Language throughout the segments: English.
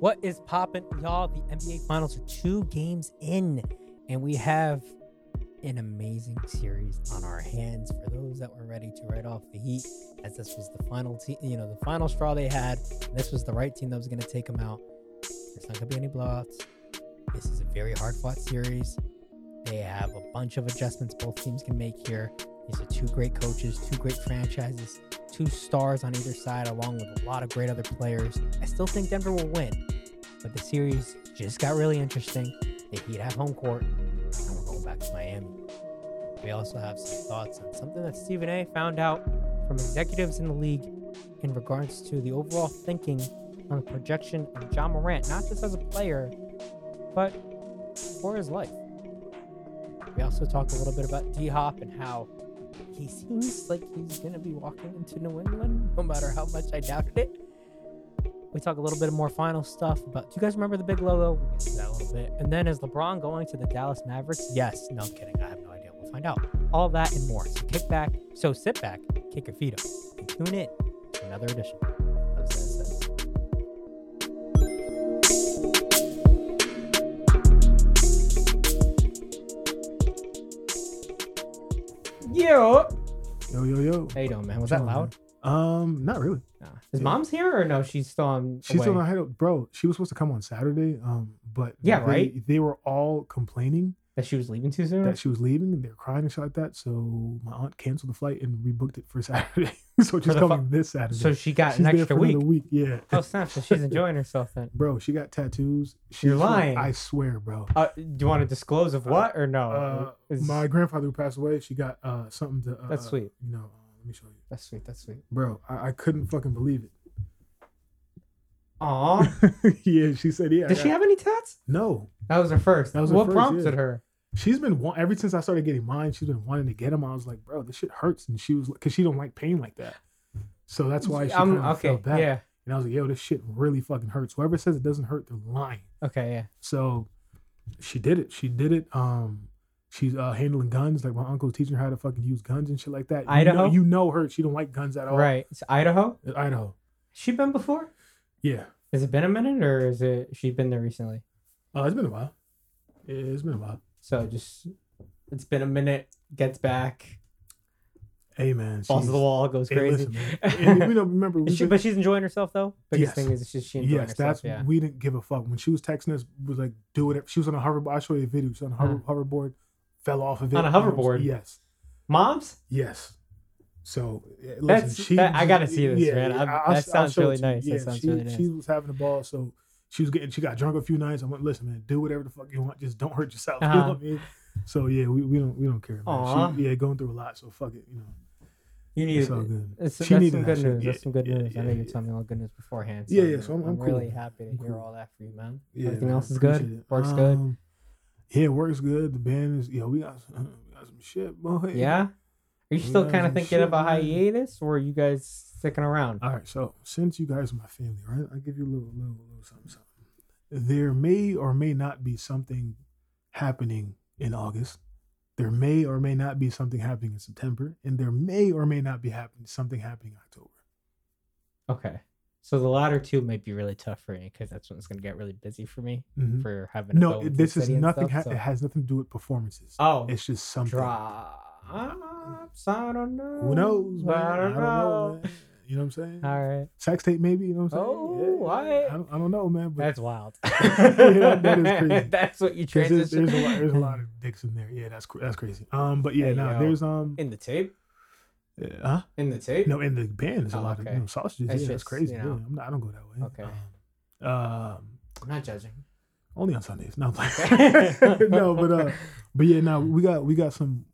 What is popping, y'all? The NBA Finals are two games in, and we have an amazing series on our hands for those that were ready to write off the Heat, as this was the final team, you know, the final straw they had. This was the right team that was going to take them out. There's not going to be any blowouts. This is a very hard fought series. They have a bunch of adjustments both teams can make here. These are two great coaches, two great franchises, two stars on either side, along with a lot of great other players. I still think Denver will win, but the series just got really interesting. The Heat have home court, and we're going back to Miami. We also have some thoughts on something that Stephen A found out from executives in the league in regards to the overall thinking on the projection of Ja Morant, not just as a player, but for his life. We also talked a little bit about D Hop and how he seems like he's to be walking into New England, no matter how much I doubted it. We talk a little bit more final stuff about. Do you guys remember the big logo? We'll get to that a little bit. And then is LeBron going to the Dallas Mavericks? Yes. No, I'm kidding. I have no idea. We'll find out. All that and more. So kick back. So sit back, kick your feet up, and tune in to another edition Says. Yo. Yo, yo. How you doing, man? Was that loud? Um, not really. Nah. Is Yeah. mom's here or no? She's still on. She's away? still not bro. She was supposed to come on Saturday. Um, but Yeah, they, right? They were all complaining that she was leaving too soon. that she was leaving, and they were crying and shit like that. So my aunt canceled the flight and rebooked it for Saturday. so she's the fu- coming this Saturday. so she got she's an extra week. week. Yeah, Oh snap! So she's enjoying herself then. bro. She got tattoos. She, You're lying. I swear, bro. Uh, do you want to disclose of what or no? Uh, Is- my grandfather who passed away, she got uh something to. Uh, That's sweet. You know, uh, let me show you, That's sweet. That's sweet. bro. I, I couldn't fucking believe it. Aw. yeah, she said, yeah. Does she have any tats? No, That was her first. That was what first, prompted yeah. her? She's been ever since I started getting mine. She's been wanting to get them. I was like, bro, this shit hurts, and she was because she don't like pain like that. So that's why she I'm kind of okay. felt bad. Yeah. And I was like, yo, this shit really fucking hurts. Whoever says it doesn't hurt, they're lying. Okay. Yeah. So she did it. She did it. Um, she's uh, handling guns. Like my uncle's teaching her how to fucking use guns and shit like that. You Idaho? know, you know her. She don't like guns at all. Right. It's Idaho. Idaho. She been before? Yeah. Has it been a minute or is it she been there recently? Uh, it's been a while. It's been a while. So just it's been a minute. Gets back. Hey man, Falls to the wall. Goes Hey, crazy. listen. And, you know, remember, she, been- but she's enjoying herself though. Biggest Yes. thing is she's she enjoying yes, herself. that's yeah. we didn't give a fuck when she was texting us. Was like, do whatever. She was on a hoverboard. I show you a video. She was on a hover, mm. hoverboard, fell off of it. On a you know what I'm hoverboard? Yes, Moms. yes. So eh, listen, That's- she that- I gotta see this, man. I- that sounds really nice. That sounds she, really nice. She was having a ball, so she was getting. She got drunk a few nights. I went, listen, man, do whatever the fuck you want. Just don't hurt yourself. You Uh-huh. know what I mean? So yeah, we, we don't we don't care. Man. She, yeah, going through a lot. So fuck it. You know, You need it's all good. It's, She that's some good news. Yeah, That's some good yeah, news. I know yeah, you yeah. told me all good news beforehand. Yeah, so yeah, I'm- so I'm- I'm, I'm cool. really happy to I'm hear cool. all that for you, man. Yeah, Everything man, else is good. it. Works good. Um, Yeah, it works good. The band is, yeah, we got, uh, we got some shit, boy. Yeah. Are you We still kind of thinking shit, of a man. hiatus, or are you guys sticking around? All right, so since you guys are my family, right? I'll give you a little, little something, something. There may or may not be something happening in August. There may or may not be something happening in September, and there may or may not be happening something happening in October. Okay. So the latter two might be really tough for me because that's when it's gonna get really busy for me Mhm. for having. No, this is nothing. stuff, ha- so- It has nothing to do with performances. Oh, It's just something. drops. I don't know. Who knows, man? I don't, know. know. You know what I'm saying? All right. Sex tape, maybe. You know what I'm saying? Oh, yeah. I, don't, I don't know, man. But That's wild. that is crazy. That's what you 'cause there's, transition. there's a lot, there's a lot of dicks in there. Yeah, that's that's crazy. Um, but yeah, Hey, yo. there's um, in the tape. uh, huh? In the tape. No, in the band, there's a Oh, lot of you know, sausages. That's yeah, that's crazy. you know. yeah, I'm not, I don't go that way. Okay. Um, um, I'm not judging. only on Sundays. No, no, but uh, but yeah, now we got we got some.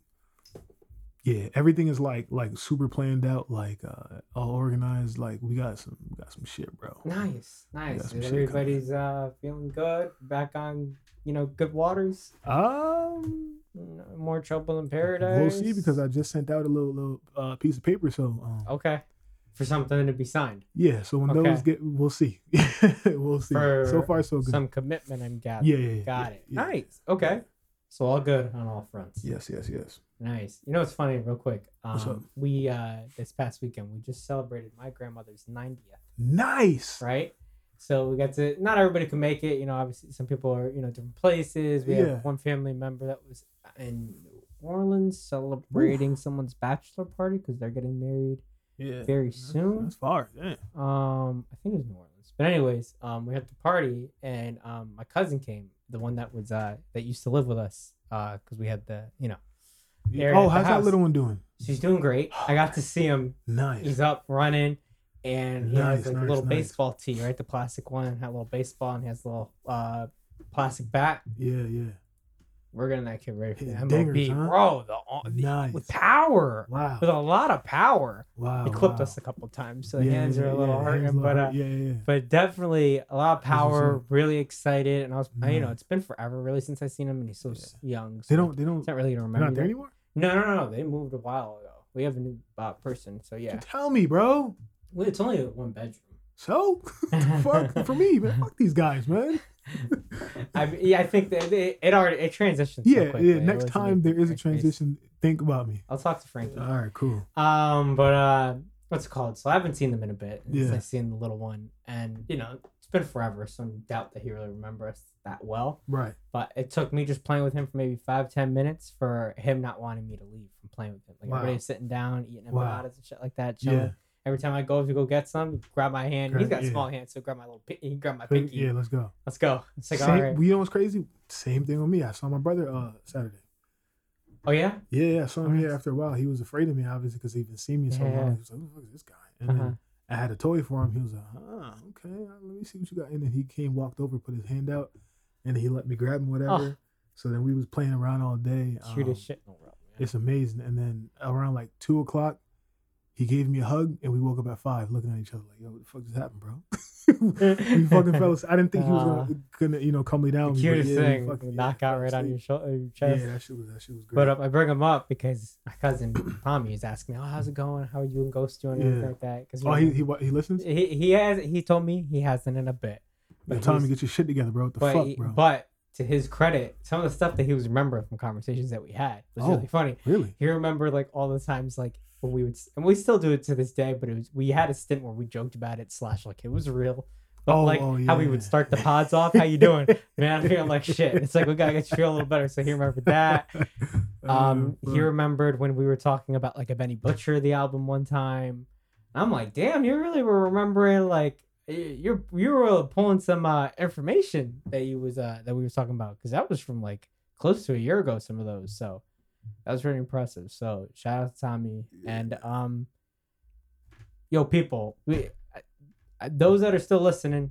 Yeah, everything is like like super planned out, like uh all organized. Like we got some we got some shit, bro. Nice, nice. some shit coming. everybody's uh feeling good? Back on you know good waters. Um, More trouble in paradise. we'll see because I just sent out a little little uh, piece of paper. So um, okay for something to be signed. yeah, so when Okay. those get, we'll see. we'll see. For so far, so good. Some commitment I'm gathering. yeah, yeah, yeah, Got yeah, it. Nice. Okay. So all good on all fronts. Yes, yes, yes. Nice. You know what's funny, real quick. What's up? Um, we uh this past weekend we just celebrated my grandmother's 90th, Nice. right? So we got to. Not everybody could make it. You know, obviously some people are you know different places. We Yeah. have one family member that was in New Orleans celebrating someone's bachelor party because they're getting married Yeah. very soon. That's far. Damn. Um, I think it was New Orleans. But anyways, um, we had the party, and um, my cousin came, the one that was uh that used to live with us, uh, because we had the you know area at Oh, the how's that house. little one doing? she's doing great. I got to see him. Nice. He's up running, and he Nice, has like nice, a little nice. baseball tee, right? The plastic one had a little baseball, and he has a little uh plastic bat. Yeah, yeah. We're getting that kid ready for the MLB, dingers, huh? bro. The, the Nice. with power, Wow. with a lot of power. Wow. He clipped wow. us a couple times, so the Yeah, hands are a little yeah, hurting, but uh, yeah, but definitely a lot of power. Really excited, and I was, I- you know, it's been forever really since I seen him, and he's so young. They don't. They don't. It's not really gonna remember. not there anymore. No, no, no, They moved a while ago. We have a new uh, person, so yeah. Tell me, bro. Well, it's only one bedroom. So, fuck for me, man. Fuck these guys, man. I mean, yeah, I think that it, it already it transitioned. so Yeah, quickly. yeah. Next time there is a transition, think about me. I'll talk to Frankie. All right, cool. Um, but uh, what's it called? So I haven't seen them in a bit. Since Yeah. I seen the little one, and you know, it's been forever. So I doubt that he really remembers us that well. Right. But it took me just playing with him for maybe five, ten minutes for him not wanting me to leave from playing with him. Like Wow. everybody's sitting down, eating Wow. empanadas and shit like that. Chilling. Yeah. Every time I go to go get some, grab my hand. He's got yeah. small hands, so grab my little. pi- He grab my pinky. Yeah, let's go. Let's go. It's like Same, all right. You know what's crazy? Same thing with me. I saw my brother uh Saturday. Oh yeah. Yeah, yeah. I saw him here Nice. after a while. He was afraid of me, obviously, because he been seen me so Yeah. long. He was like, "Who the fuck is this guy?" And Uh-huh. then I had a toy for him. He was like, "Ah, okay. uh, Let me see what you got." And then he came, walked over, put his hand out, and he let me grab him, whatever. Oh. So then we was playing around all day. Shoot Um, his shit in the world. Man. It's amazing. And then around like two o'clock, he gave me a hug, and we woke up at five, looking at each other like, "Yo, what the fuck just happened, bro?" we fucking fell asleep. I didn't think he was Uh, gonna, gonna you know, come me down. the cutest yeah, thing, fucking- yeah, knockout right on your shoulder, your chest. Yeah, that shit was that shit was great. But uh, I bring him up because my cousin Tommy is asking me, "Oh, how's it going? How are you and Ghost doing?" Yeah. like that. Because oh, he he he listens. he he has he told me he hasn't in a bit, but Tommy, get your shit together, bro. What the but fuck, he- bro? but to his credit, some of the stuff that he was remembering from conversations that we had was Oh. really funny. really? He remembered like all the times like when we would, and we still do it to this day. But it was we had a stint where we joked about it slash like it was real. But Oh, like oh, how we would start the pods off. How you doing, man? I'm feeling like shit. It's like we gotta get you feel a little better. So he remembered that. Um, Uh, he remembered when we were talking about like a Benny Butcher the album one time. I'm like, damn, you really were remembering like you're you were pulling some uh, information that you was uh that we was talking about because that was from like close to a year ago. Some of those, so that was really impressive. So shout out to Tommy and um, yo people, we those that are still listening,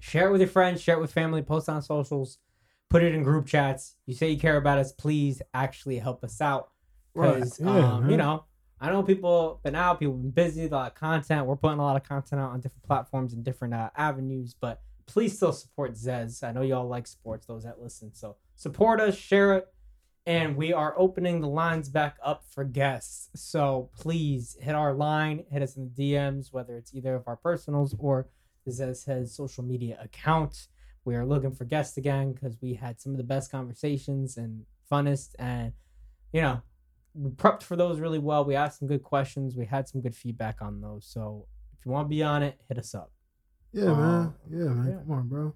share it with your friends, share it with family, post on socials put it in group chats. You say you care about us, please actually help us out. Right. Because Yeah, um, you know, I know people been out, people been busy, a lot of content. We're putting a lot of content out on different platforms and different uh, avenues, but please still support Zez. I know y'all like sports, those that listen. So support us, share it. And we are opening the lines back up for guests. So please hit our line, hit us in the DMs, whether it's either of our personals or Zez Head social media account. We are looking for guests again because we had some of the best conversations and funnest, and you know, we prepped for those really well. We asked some good questions. We had some good feedback on those. So if you want to be on it, hit us up. Yeah, man. Um, Yeah, man. yeah. Come on, bro.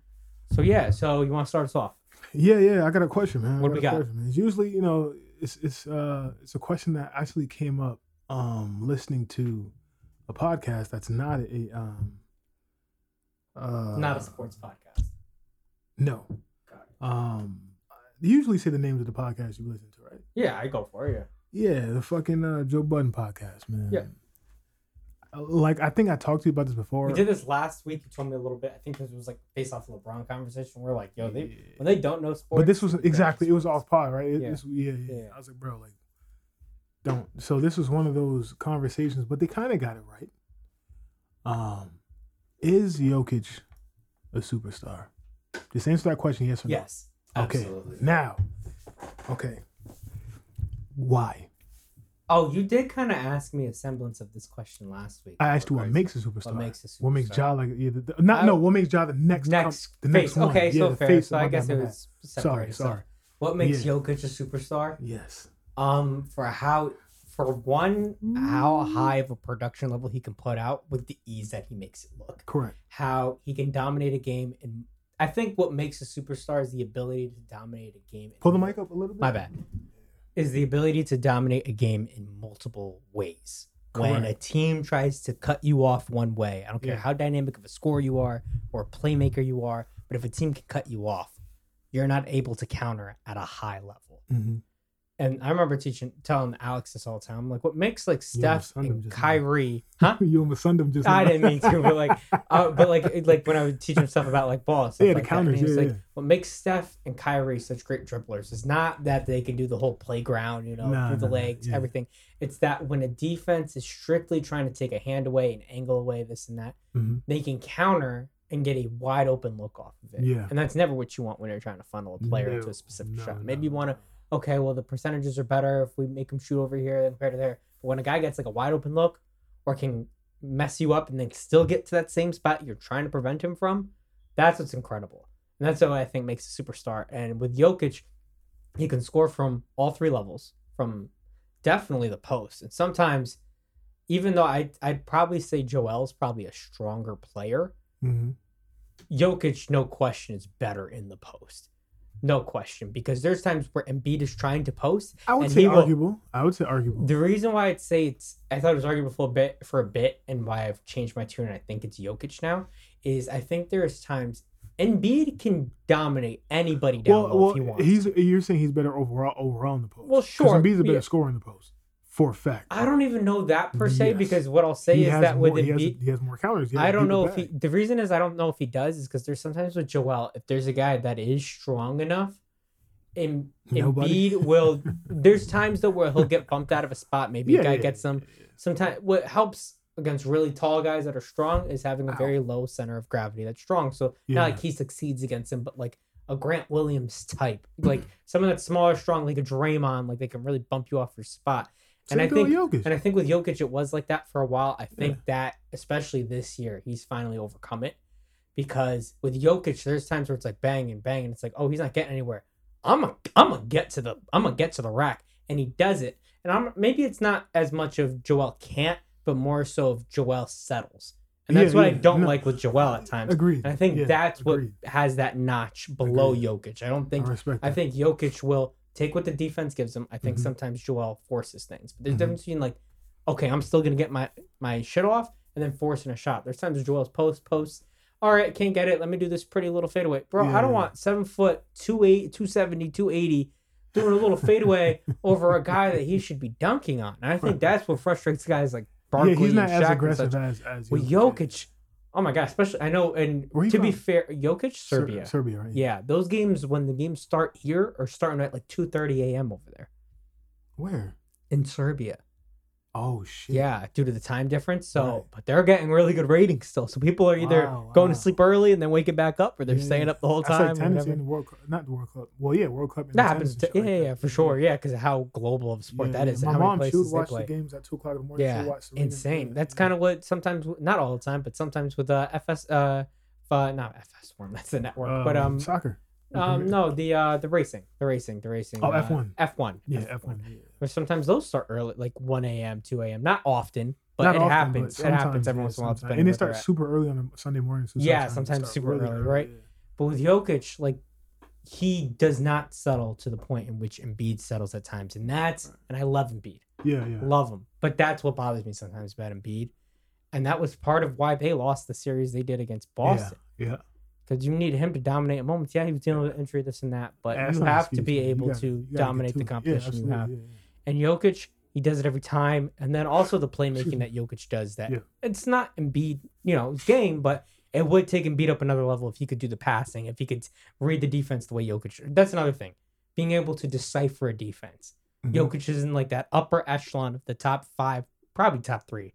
So yeah, so you want to start us off? Yeah, yeah. I got a question, man. I What do we got? question. It's usually, you know, it's it's uh it's a question that actually came up um listening to a podcast that's not a um uh Not a sports podcast. No. Um you usually say the names of the podcast you listen to, right? Yeah, I go for it. Yeah, the fucking uh, Joe Budden podcast, man. Yeah. Like I think I talked to you about this before. We did this last week. You told me a little bit. I think this was like based off the LeBron conversation. We're like, yo, they Yeah. when they don't know sports. But this was exactly it was off pod, right? It, Yeah. this- yeah, yeah, Yeah. I was like, bro, like, don't. So this was one of those conversations, but they kind of got it right. Um, is Jokic a superstar? Just answer that question, yes or Yes. no. Okay. Now, okay. Why? Oh, you did kind of ask me a semblance of this question last week. I asked you what makes a superstar. What makes a superstar? What makes Ja like yeah, the, the- not I- no? What makes Ja the next com- next the face. next one? Okay, Yeah, so fair. face So I guess it was separated. sorry, sorry. What makes Yeah. Jokic a superstar? Yes. Um, for how for one, how Mm. high of a production level he can put out with the ease that he makes it look. Correct. How he can dominate a game, and I think what makes a superstar is the ability to dominate a game. Pull the mic up a little bit. My bad. Is the ability to dominate a game in multiple ways. When a team tries to cut you off one way, I don't care Yeah. how dynamic of a scorer you are or a playmaker you are, but if a team can cut you off, you're not able to counter at a high level. Mhm. And I remember teaching, telling Alex this all the time. Like, what makes like Steph and just now. Kyrie, huh? you almost sunned him just. I now. didn't mean to, but like, uh, but like, like when I would teach him stuff about like balls. Yeah, the like and counters, was yeah, like, what makes Steph and Kyrie such great dribblers is not that they can do the whole playground, you know, Nah, through the nah, legs, yeah. everything. It's that when a defense is strictly trying to take a hand away, an angle away, this and that, Mhm. they can counter and get a wide open look off of it. Yeah. and that's never what you want when you're trying to funnel a player into No, a specific no, shot. no, Maybe you want to no. Okay, well the percentages are better if we make them shoot over here than compared to there. But when a guy gets like a wide open look or can mess you up and then still get to that same spot you're trying to prevent him from, that's what's incredible. And that's what I think makes a superstar. And with Jokic, he can score from all three levels, from definitely the post. And sometimes, even though I I'd probably say Joel's probably a stronger player, Mhm. Jokic, no question, is better in the post. No question. Because there's times where Embiid is trying to post. I would And say will- arguable. I would say arguable. The reason why I'd say it's I thought it was arguable for a bit for a bit and why I've changed my tune and I think it's Jokic now is I think there's times Embiid can dominate anybody down well, low well, if he wants. he's you're saying he's better overall overall in the post. Well, sure, Embiid's a better yeah. scorer in the post for a fact. I don't even know that per se Yes. because what I'll say he is that more, with he, has, Embiid, he has more counters. Has I don't know if he. The reason is I don't know if he does is because there's sometimes with Joel, if there's a guy that is strong enough, and Nobody. Embiid will. There's times though where he'll get bumped out of a spot. Maybe Yeah, a guy yeah, gets them. yeah, yeah. Sometimes what helps against really tall guys that are strong is having a Ow. very low center of gravity that's strong. So not like he succeeds against him, but like a Grant Williams type, like someone that's smaller, strong, like a Draymond, like they can really bump you off your spot. And I think Jokic. and I think with Jokic, it was like that for a while. I think that, especially this year, he's finally overcome it. Because with Jokic, there's times where it's like bang and bang, and it's like, oh, he's not getting anywhere. I'm a, I'm gonna get to the, I'm gonna get to the rack, and he does it. And I'm maybe it's not as much of Joel can't, but more so of Joel settles. And that's Yeah, what I don't No, like with Joel at times. Agreed. And I think Yeah, that's agreed. what has that notch below Agreed. Jokic. I don't think I. I think Jokic will take what the defense gives them. I think Mhm. sometimes Joel forces things, but there's a Mhm. difference between like, okay, I'm still gonna get my my shit off, and then forcing a shot. There's times Joel's post post. All right, can't get it. Let me do this pretty little fadeaway, bro. I don't want seven foot, two eight, 270, 280 doing a little fadeaway over a guy that he should be dunking on. And I think that's what frustrates guys like Barkley yeah, he's not and as Shaq aggressive as as With Jokic. Oh my gosh, especially I know. And to be fair, Jokic, Ser- Serbia. Serbia, right? Yeah, those games when the games start here are starting at like two thirty a.m. over there Where? in Serbia. Oh shit. Yeah, due to the time difference. So, Right. but they're getting really good ratings still. So people are either Wow, going wow. to sleep early and then waking back up, or they're Yeah, staying up the whole That's time. like or tennis in World Cup. Not the World Cup. Well, yeah, World Cup. That happens. To, yeah, like yeah, that. for sure. Yeah, because of how global of a sport Yeah, that is. My how mom, many she would watch the games at two o'clock in the morning. Yeah, watch Insane. That's kind of what sometimes, not all the time, but sometimes with uh, FS, uh, uh, not FS one. That's the network, but um, soccer. Um, no, the uh, the racing, the racing, the racing. Oh, uh, F1. F1. Yeah, F one. But sometimes those start early, like 1 a.m., 2 a.m. Not often, but Not it often, happens. but It happens every yeah, once in a while. depending And they where start they're at. super early on a Sunday morning. So Yeah, sometimes super early, right? But with Jokic, like he does not settle to the point in which Embiid settles at times, and that's and I love Embiid, Yeah, yeah. love him, but that's what bothers me sometimes about Embiid, and that was part of why they lost the series they did against Boston Yeah. Because you need him to dominate at moments. Yeah, he was dealing with injury, this and that, but Yeah, you have to be. Able gotta- to get dominate to the it. Yeah, competition you have. yeah. And Jokic, he does it every time. And then also the playmaking that Jokic does that it's not Embiid, you know, game, but it would take Embiid up another level if he could do the passing, if he could read the defense the way Jokic. That's another thing. Being able to decipher a defense. Mhm. Jokic is in like that upper echelon of the top five, probably top three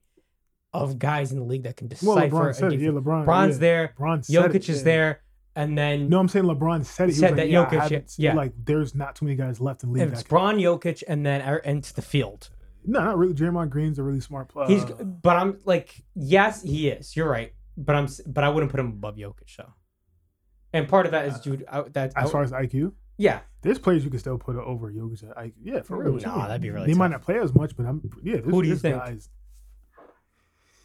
of guys in the league that can Well, decipher LeBron a said it. Yeah. LeBron. LeBron's yeah. there, LeBron said Jokic it, is yeah. there, and then No, I'm saying LeBron said it. He Said was that like, yeah, Jokic, yeah. Like, there's not too many guys left in the league. it's can- Braun Jokic and then er- into the field. No, not really. Draymond Green's a really smart player. He's, but I'm like, yes, he is. You're right, but I'm, but I wouldn't put him above Jokic though. And part of that is Uh, due. I, that as far as IQ. Yeah. There's players you can still put over Jokic. I, yeah, for real. Nah, that'd be really They might not play as much, but I'm yeah. This, Who do you think? Guy's,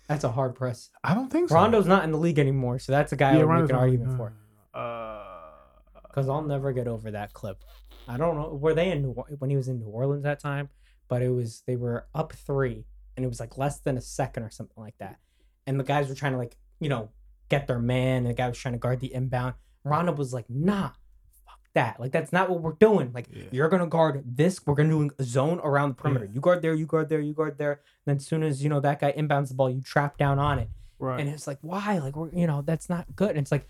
That's a hard press. I don't think so. Rondo's not in the league anymore, so that's a guy I would make an not- argument no, for. no, no. Uh, Because I'll never get over that clip. I don't know were they in New, when he was in New Orleans that time, but it was they were up three, and it was like less than a second or something like that, and the guys were trying to like you know get their man, and the guy was trying to guard the inbound. Rondo was like, "Nah, fuck that! Like that's not what we're doing. Like Yeah. you're gonna guard this. We're gonna do a zone around the perimeter. Yeah. You guard there, you guard there, you guard there. And then as soon as you know that guy inbounds the ball, you trap down on it. right. And it's like, why? Like, we're, you know, that's not good. And it's like,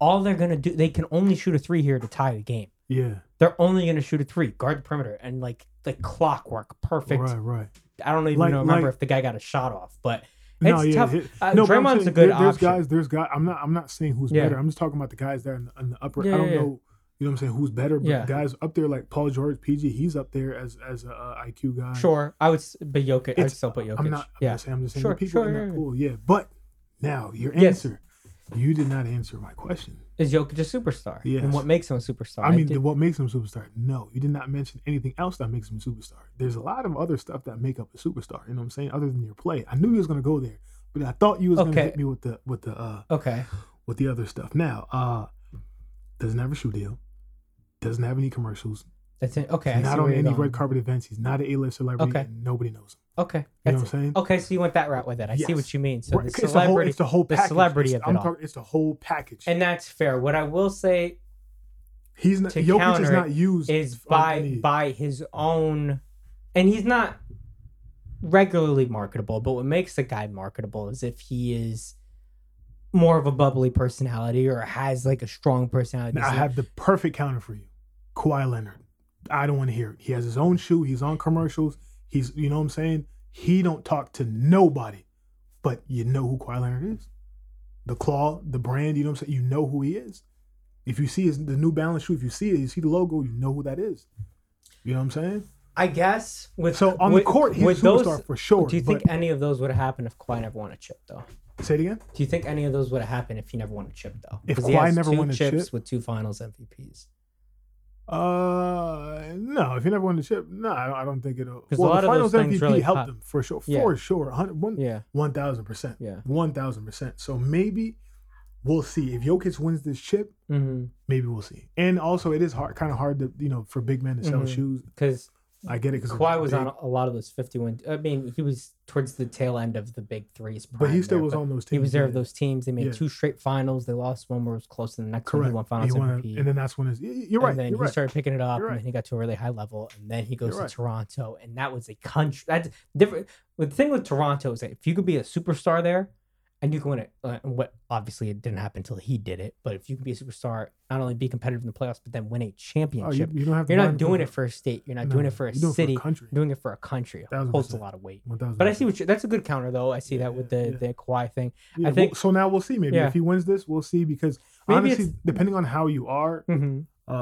all they're to do, they can only shoot a three here to tie the game. yeah. They're only to shoot a three, guard the perimeter, and like, like clockwork, perfect. Right. Right. I don't even Like- know, remember like- if the guy got a shot off, but No, it's yeah. tough. it- Uh, no, Draymond's saying a good there- There's option. guys. There's guys. I'm not. I'm not saying who's Yeah. better. I'm just talking about the guys that are in the, in the upper. Yeah, I don't know. You know what I'm saying? Who's better? But Yeah. guys up there like Paul George, PG. He's up there as as a uh, IQ guy. Sure, I would, but Jokic, I'd still put Jokic. I'm not. I'm yeah, just saying. I'm just saying. Sure, the people sure, in yeah, that yeah. pool. Yeah. But now your Yes. answer. You did not answer my question. is Jokic a superstar? Yes. And what makes him a superstar? I mean, did- what makes him a superstar? No, you did not mention anything else that makes him a superstar. There's a lot of other stuff that make up a superstar. You know what I'm saying? Other than your play, I knew you was gonna go there, but I thought you was gonna hit me with the with the uh okay, with the other stuff. Now, uh, doesn't have a shoe deal, doesn't have any commercials, that's it. Okay, I not on any red carpet events. He's not an A-list celebrity, Okay. and nobody knows him. Okay, You know what I'm saying? okay. So you went that route with it. I see what you mean. So the it's the whole, celebrity, it's the whole package. the celebrity It's- of it all. talking. It's the whole package. and that's fair. What I will say he's not. Jokic is not used is by any- by his own and he's not regularly marketable but what makes a guy marketable is if he is more of a bubbly personality or has like a strong personality Now, I have the perfect counter for you. Kawhi Leonard. I don't want to hear it. He has his own shoe. He's on commercials. He's, you know what I'm saying? He don't talk to nobody, but you know who Kawhi Leonard is. The claw, the brand, you know what I'm saying? You know who he is. If you see his the New Balance shoe, if you see it, you see the logo, you know who that is. You know what I'm saying? i guess with So on with, the court, he's a with superstar those for sure. do you think any of those would have happened if Kawhi never won a chip though say it again? do you think any of those would have happened if he never won a chip though If Kawhi has never two won a chips chip? with two finals mvps Uh, no. If he never won the chip, no, I I don't think it'll. 'Cause a Well, lot the of those things MVP really helped pop. him for sure, Yeah. for sure, one. yeah One thousand percent. yeah One thousand percent. So maybe we'll see if Jokic wins this chip. mm-hmm. Maybe we'll see. And also, it is hard, kind of hard to you know for big men to sell Mhm. shoes. because I get it because Kawhi was on a lot of those 51. I mean, he was towards the tail end of the big threes. but he still there, was on those teams. He was there yeah. of those teams. They made Yeah. two straight finals. They lost one where it was close to the next one. He won finals He won MVP. and then that's when his. You're right. And then he right. started picking it up, You're and then he got to a really high level, and then he goes You're to right. Toronto, and that was a country. That's different. The thing with Toronto is that if you could be a superstar there, and you can win it, uh, what obviously it didn't happen until he did it, but if you can be a superstar, not only be competitive in the playoffs, but then win a Oh, you, championship, you, don't have. You're not doing it for a state. You're not no, doing it for a you're city. for a. You're doing it for a country. It Thousand holds a lot of weight. But I see what. That's a good counter, though. I see that with the Yeah, the Kawhi thing. Yeah, I think- well, so. Now we'll see. Maybe Yeah. if he wins this, we'll see. Because Maybe honestly, depending on how you are, Mm-hmm.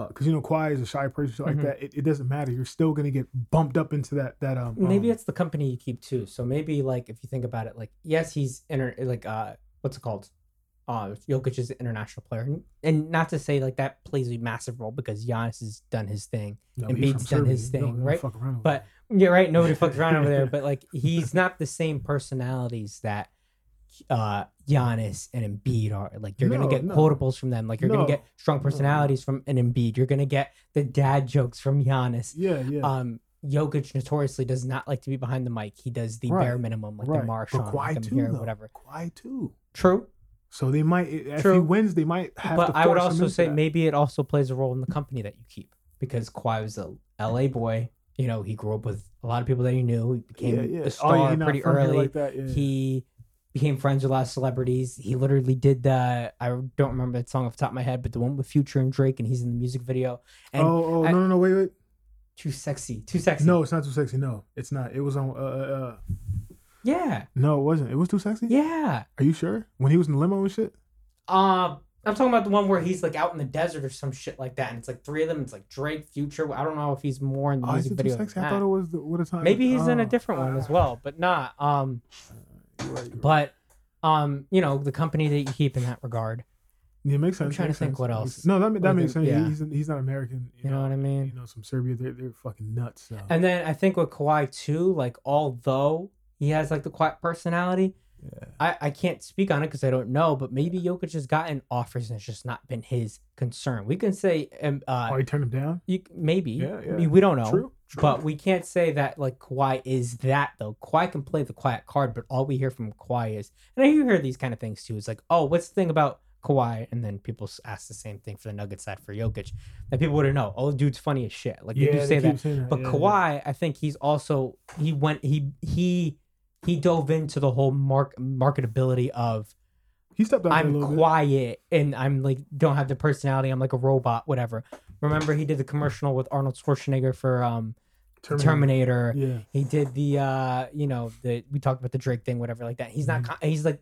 Because you know Kawhi is a shy person, like Mhm. that. It, it doesn't matter. You're still gonna get bumped up into that that um. Maybe um, it's the company you keep too. So maybe like if you think about it, like yes, he's inter like uh what's it called? Uh Jokic is an international player. And, and not to say like that plays a massive role because Giannis has done his thing. no, he's from done Serbia. his thing, right? But yeah, right. Nobody fucks around over there, but like he's not the same personalities that uh Giannis and Embiid are. Like you're No, gonna get no. quotables from them. Like you're No. gonna get strong personalities from an Embiid. You're gonna get the dad jokes from Giannis. yeah, yeah. Um Jokic notoriously does not like to be behind the mic. He does the Right, bare minimum, like right. the Marshawn, like I'm here, whatever. Kawhi too. True, So they might, if he True. wins, they might have but. I would also say that. maybe it also plays a role in the company that you keep because Kawhi was a LA boy. You know, he grew up with a lot of people that he knew. He became yeah, yeah. a Oh, star yeah, pretty early. Like that, yeah. He became friends with a lot of celebrities. He literally did the I don't remember that song off the top of my head, but the one with Future and Drake, and he's in the music video. And oh, oh I- no, no, no, wait, wait. too sexy, too sexy. No, it's not too sexy. No, it's not. It was on. Uh, uh, uh, yeah, no, it wasn't. It was too sexy. yeah. Are you sure? When he was in the limo and shit. Uh, I'm talking about the one where he's like out in the desert or some shit like that, and it's like three of them. It's like Drake, Future. I don't know if he's more in the Oh, music it too video. than sexy? I thought it was the, what a time. Maybe he's in a Oh, different one as ah, well, but not. Um, you're right, you're but um, you know, the company that you keep in that regard. Yeah, it makes sense. I'm trying to think sense, what else. No, that, that makes sense. yeah. He's he's not American. You know what I mean? You know, some Serbia, they're they're fucking nuts. So. And then I think with Kawhi too, like although he has like the quiet personality, yeah. I, I can't speak on it because I don't know, but maybe Jokic has gotten offers and it's just not been his concern. We can say um, uh, oh, he turned him down. you, maybe. Yeah, I yeah. mean, we don't know. True, true. But we can't say that like Kawhi is that though. Kawhi can play the quiet card, but all we hear from Kawhi is, and I hear these kind of things too. It's like, oh, what's the thing about Kawhi? And then people ask the same thing for the Nuggets side for Jokic that people wouldn't know. Oh, dude's funny as shit. Like yeah, they do say that. that. But yeah, yeah. Kawhi, I think he's also he went he he he dove into the whole mark marketability of he stepped out I'm little bit. quiet and I'm like don't have the personality. I'm like a robot, whatever. Remember he did the commercial with Arnold Schwarzenegger for um Terminator. Yeah, He did the uh you know the we talked about the Drake thing, whatever like that. He's not Mhm. con- he's like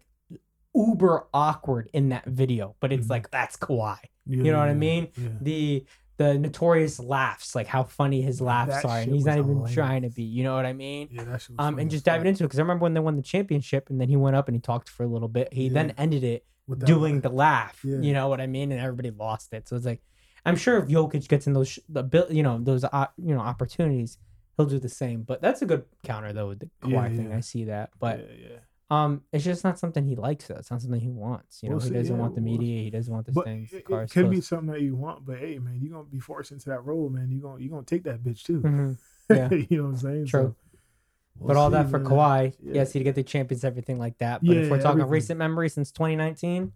uber awkward in that video, but it's Mhm. like that's Kawhi. yeah, You know what I mean? Yeah. The the notorious laughs, like how funny his laughs That are, and shit he's not was even hilarious. trying to be. You know what I mean? Yeah, that shit was Um, funny and as just fuck. diving into it because I remember when they won the championship, and then he went up and he talked for a little bit. He then ended it With that doing the laugh. Yeah. You know what I mean? And everybody lost it. So it's like, I'm sure if Jokic gets in those, sh- the bill, you know, those, uh, you know, opportunities, he'll do the same. But that's a good counter though with the Kawhi Yeah, thing. yeah. I see that, but yeah, yeah. Um, it's just not something he likes. Though. It's not something he wants. You know, We'll he doesn't yeah, want the media. He doesn't want the things. It, it could be something that you want, but hey, man, you're gonna be forced into that role, man. You're gonna you gonna take that bitch too. Mhm. Yeah. you know what I'm saying? True. So, we'll But all see, that for man. Kawhi, Yeah. yes, he'd get the champions, everything like that. But if we're talking everything. recent memory since 2019,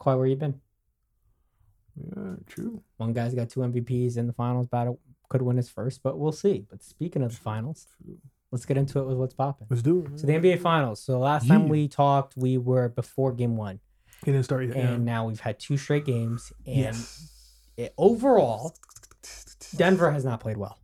Kawhi, where you been? Yeah, true. One guy's got two MVPs in the finals battle, could win his first, but we'll see. But speaking of the finals, True. Let's get into it with what's popping. Let's do it. So the NBA finals. So last time we talked, we were before game one, It didn't start yet. and now we've had two straight games. And yes. it, overall, Denver has not played well.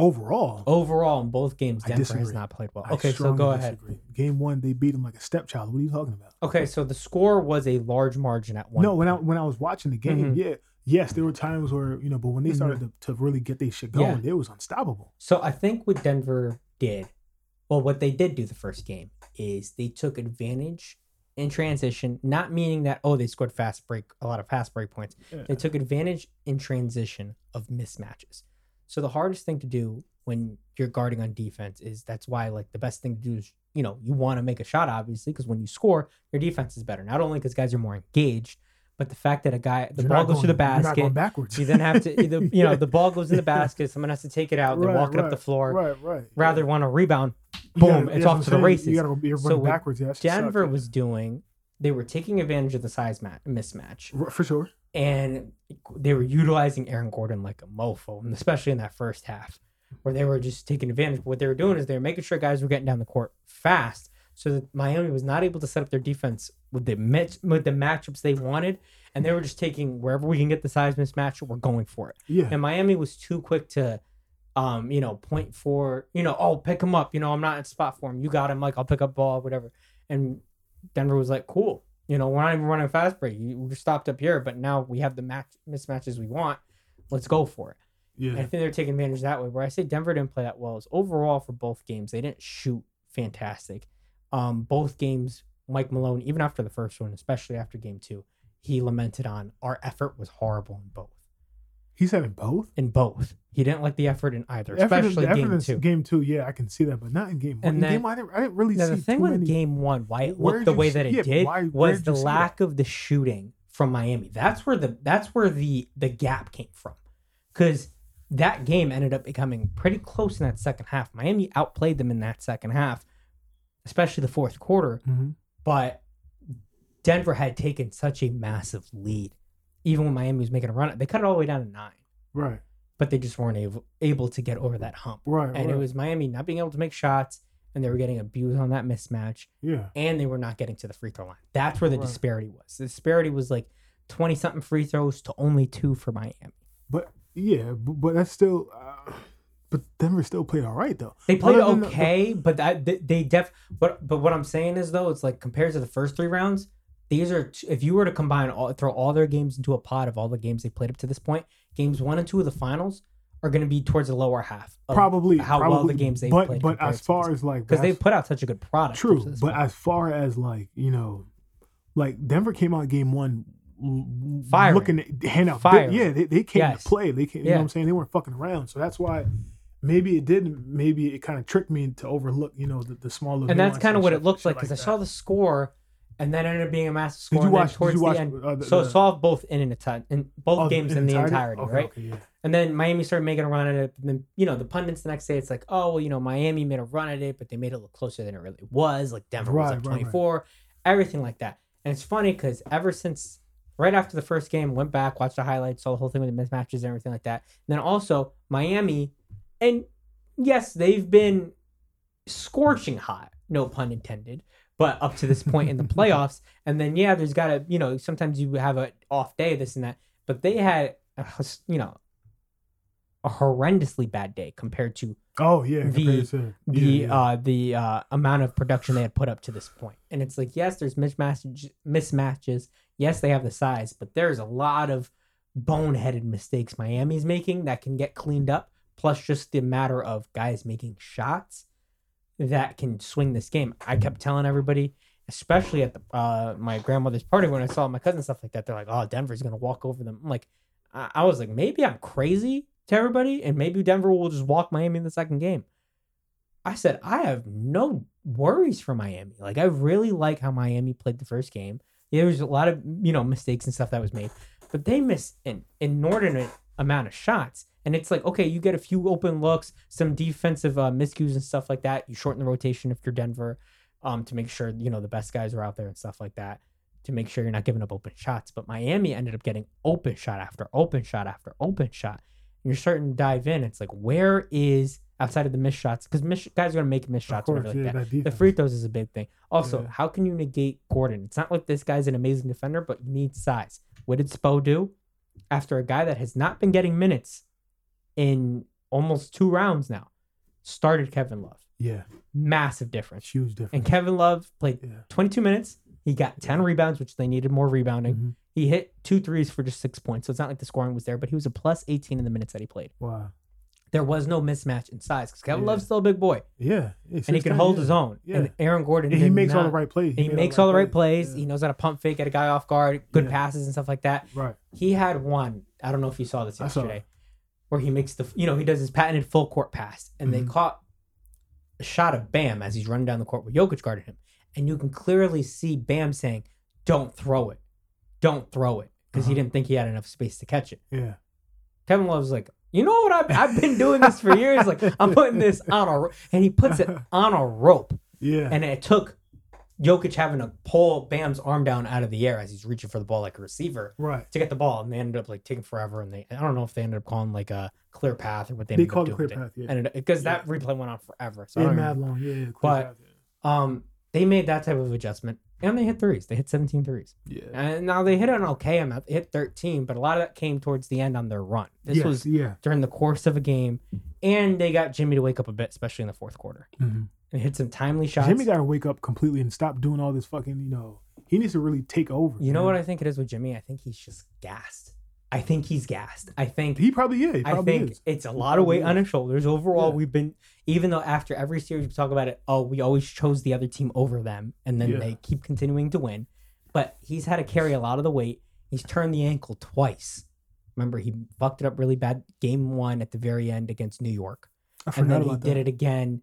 Overall, Overall, in both games, Denver has not played well. Okay, so go ahead. Game one, they beat him like a stepchild. What are you talking about? Okay, so the score was a large margin at one. no, when I when I was watching the game, Mhm. yeah, yes, there were times where you know, but when they started to, to really get their shit going, it was unstoppable. So I think with Denver did, well, what they did do the first game is they took advantage in transition, not meaning that oh they scored fast break a lot of fast break points. Yeah. They took advantage in transition of mismatches. So the hardest thing to do when you're guarding on defense is that's why like the best thing to do is you know you want to make a shot obviously because when you score your defense is better. Not only because guys are more engaged, but the fact that a guy the You're ball goes to the going- not going basket. backwards. You then have to, either, you know, the ball goes in the basket. Someone has to take it out. They're Right, walking up the floor Right, right. rather want to rebound. Boom, gotta- it's off to the races. You gotta you're So running what backwards. Yeah, that shit sucks, Denver yeah. was doing, they were taking advantage of the size ma- mismatch, for sure. and they were utilizing Aaron Gordon like a mofo, and especially in that first half, where they were just taking advantage. But what they were doing is they were making sure guys were getting down the court fast, so that Miami was not able to set up their defense with the match with the matchups they wanted, and they were just taking wherever we can get the size mismatch, we're going for it. Yeah, And Miami was too quick to, um, you know, point for, you know, oh, pick him up. You know, I'm not in spot for him. You got him. Like, I'll pick up ball, whatever. And Denver was like, cool. You know, we're not even running fast break. You we stopped up here, but now we have the match mismatches we want. Let's go for it. yeah. And I think they're taking advantage that way. Where I say Denver didn't play that well is overall for both games, they didn't shoot fantastic. Um, both games, Mike Malone, even after the first one, especially after game two, he lamented on our effort was horrible in both He said in both. in both. He didn't like the effort in either, The effort especially effort game in two. Game two, yeah, I can see that, but not in game one. And in then- game one, I didn't, I didn't really the thing with many. game one, why it looked the way that it yeah, did, why- was the lack of the shooting from Miami. That's where the that's where the the gap came from, because that game ended up becoming pretty close in that second half. Miami outplayed them in that second half, especially the fourth quarter. Mhm. But Denver had taken such a massive lead, even when Miami was making a run. They cut it all the way down to nine, Right, but they just weren't able able to get over that hump. right, and right. it was Miami not being able to make shots, and they were getting abused on that mismatch, yeah, and they were not getting to the free throw line. That's where the Right. disparity was. The disparity was like twenty something free throws to only two for Miami. but yeah, but, but that's still. Uh, but Denver still played all right though. They played Other than the- okay, but that they, they def. But but what I'm saying is though, it's like compared to the first three rounds, these are if you were to combine all throw all their games into a pot of all the games they played up to this point, games one and two of the finals are going to be towards the lower half. Of probably how probably, well the games but played but as far as like because they've put out such a good product. True, but point. as far as like you know, like Denver came out game one Firing. looking to hand out. Firing. yeah, they, they came Yes. to play. They came, you know what I'm saying? They weren't fucking around. So that's why maybe it didn't. Maybe it kind of tricked me to overlook, you know, the, the smaller. and that's kind of what it looked like because I saw the score, and then it ended up being a massive score. Did you watch? Did towards you watch? the end? uh, the- so the- all both in an enti- in both oh, games in the entirety, Okay, right? Okay, yeah. And then Miami started making a run at it. And then, you know, the pundits the next day, it's like, oh, well, you know, Miami made a run at it, but they made it look closer than it really was. Like Denver was Right, up right, right. 24, everything like that. And it's funny because ever since right after the first game, went back, watched the highlights, saw the whole thing with the mismatches and everything like that. And then also Miami, and yes, they've been scorching hot, no pun intended, but up to this point in the playoffs. And then, yeah, there's got to, you know, sometimes you have an off day, this and that. But they had, a you know, a horrendously bad day compared to Oh yeah. The- to- the yeah, yeah. uh the uh amount of production they had put up to this point. And it's like, yes, there's mismatches mismatches. Yes, they have the size, but there's a lot of boneheaded mistakes Miami's making that can get cleaned up. Plus, just the matter of guys making shots that can swing this game. I kept telling everybody, especially at the uh, my grandmother's party when I saw my cousin stuff like that. They're like, "Oh, Denver's gonna walk over them." I'm like, I, I was like, maybe I'm crazy to everybody, and maybe Denver will just walk Miami in the second game. I said I have no worries for Miami. Like I really like how Miami played the first game. There was a lot of you know mistakes and stuff that was made, but they missed an inordinate amount of shots. And it's like, okay, you get a few open looks, some defensive uh, miscues and stuff like that. You shorten the rotation if you're Denver, um, to make sure you know the best guys are out there and stuff like that. To make sure you're not giving up open shots. But Miami ended up getting open shot after open shot after open shot. And you're starting to dive in. It's like, where is outside of the missed shots? Because miss, guys are gonna make missed shots, course, whatever like that. that The free throws is a big thing. Also, Yeah. how can you negate Gordon? It's not like this guy's an amazing defender, but you need size. What did Spo do? After a guy that has not been getting minutes in almost two rounds now, started Kevin Love. Yeah, Massive difference. huge difference. And Kevin Love played yeah. 22 minutes. He got 10 rebounds, which they needed more rebounding. Mhm. He hit two threes for just six points. So it's not like the scoring was there, but he was a plus 18 in the minutes that he played. Wow. There was no mismatch in size because Kevin Yeah. Love's still a big boy Yeah, and he can hold his own. Yeah. And Aaron Gordon, And he makes all the right plays. He made makes all the right plays. Yeah. He knows how to pump fake, get a guy off guard, good Yeah. passes and stuff like that. Right. He had one. I don't know if you saw this yesterday, where he makes the you know he does his patented full court pass, and they Mhm. caught a shot of Bam as he's running down the court with Jokic guarding him, and you can clearly see Bam saying, "Don't throw it, don't throw it," because he Uh-huh. didn't think he had enough space to catch it. Yeah. Kevin Love's like, you know what? I've, I've been doing this for years. Like I'm putting this on a, ro-" and he puts it on a rope. Yeah. And it took Jokic having to pull Bam's arm down out of the air as he's reaching for the ball like a receiver right. to get the ball. And they ended up like taking forever. And they, I don't know if they ended up calling like a clear path or what they, They ended up called it doing clear path. Yeah. And because that replay went on forever. So I yeah, mad long. Yeah. yeah clear But- path, yeah. um, they made that type of adjustment. And they hit threes. They hit 17 threes. Yeah. And now they hit an okay amount. They hit 13, but a lot of that came towards the end on their run. This yes, was yeah. during the course of a game. And they got Jimmy to wake up a bit, especially in the fourth quarter. Mhm. And hit some timely shots. Jimmy got to wake up completely and stop doing all this fucking. You know, he needs to really take over. You know what I think it is with Jimmy? I think he's just gassed. I think he's gassed. I think He probably is. He I think is. it's a lot of weight probably on his shoulders. Overall, Yeah. we've been even though after every series we talk about it, oh, we always chose the other team over them, and then Yeah. they keep continuing to win. But he's had to carry a lot of the weight. He's turned the ankle twice. Remember, he fucked it up really bad game one at the very end against New York. I and then he about did it again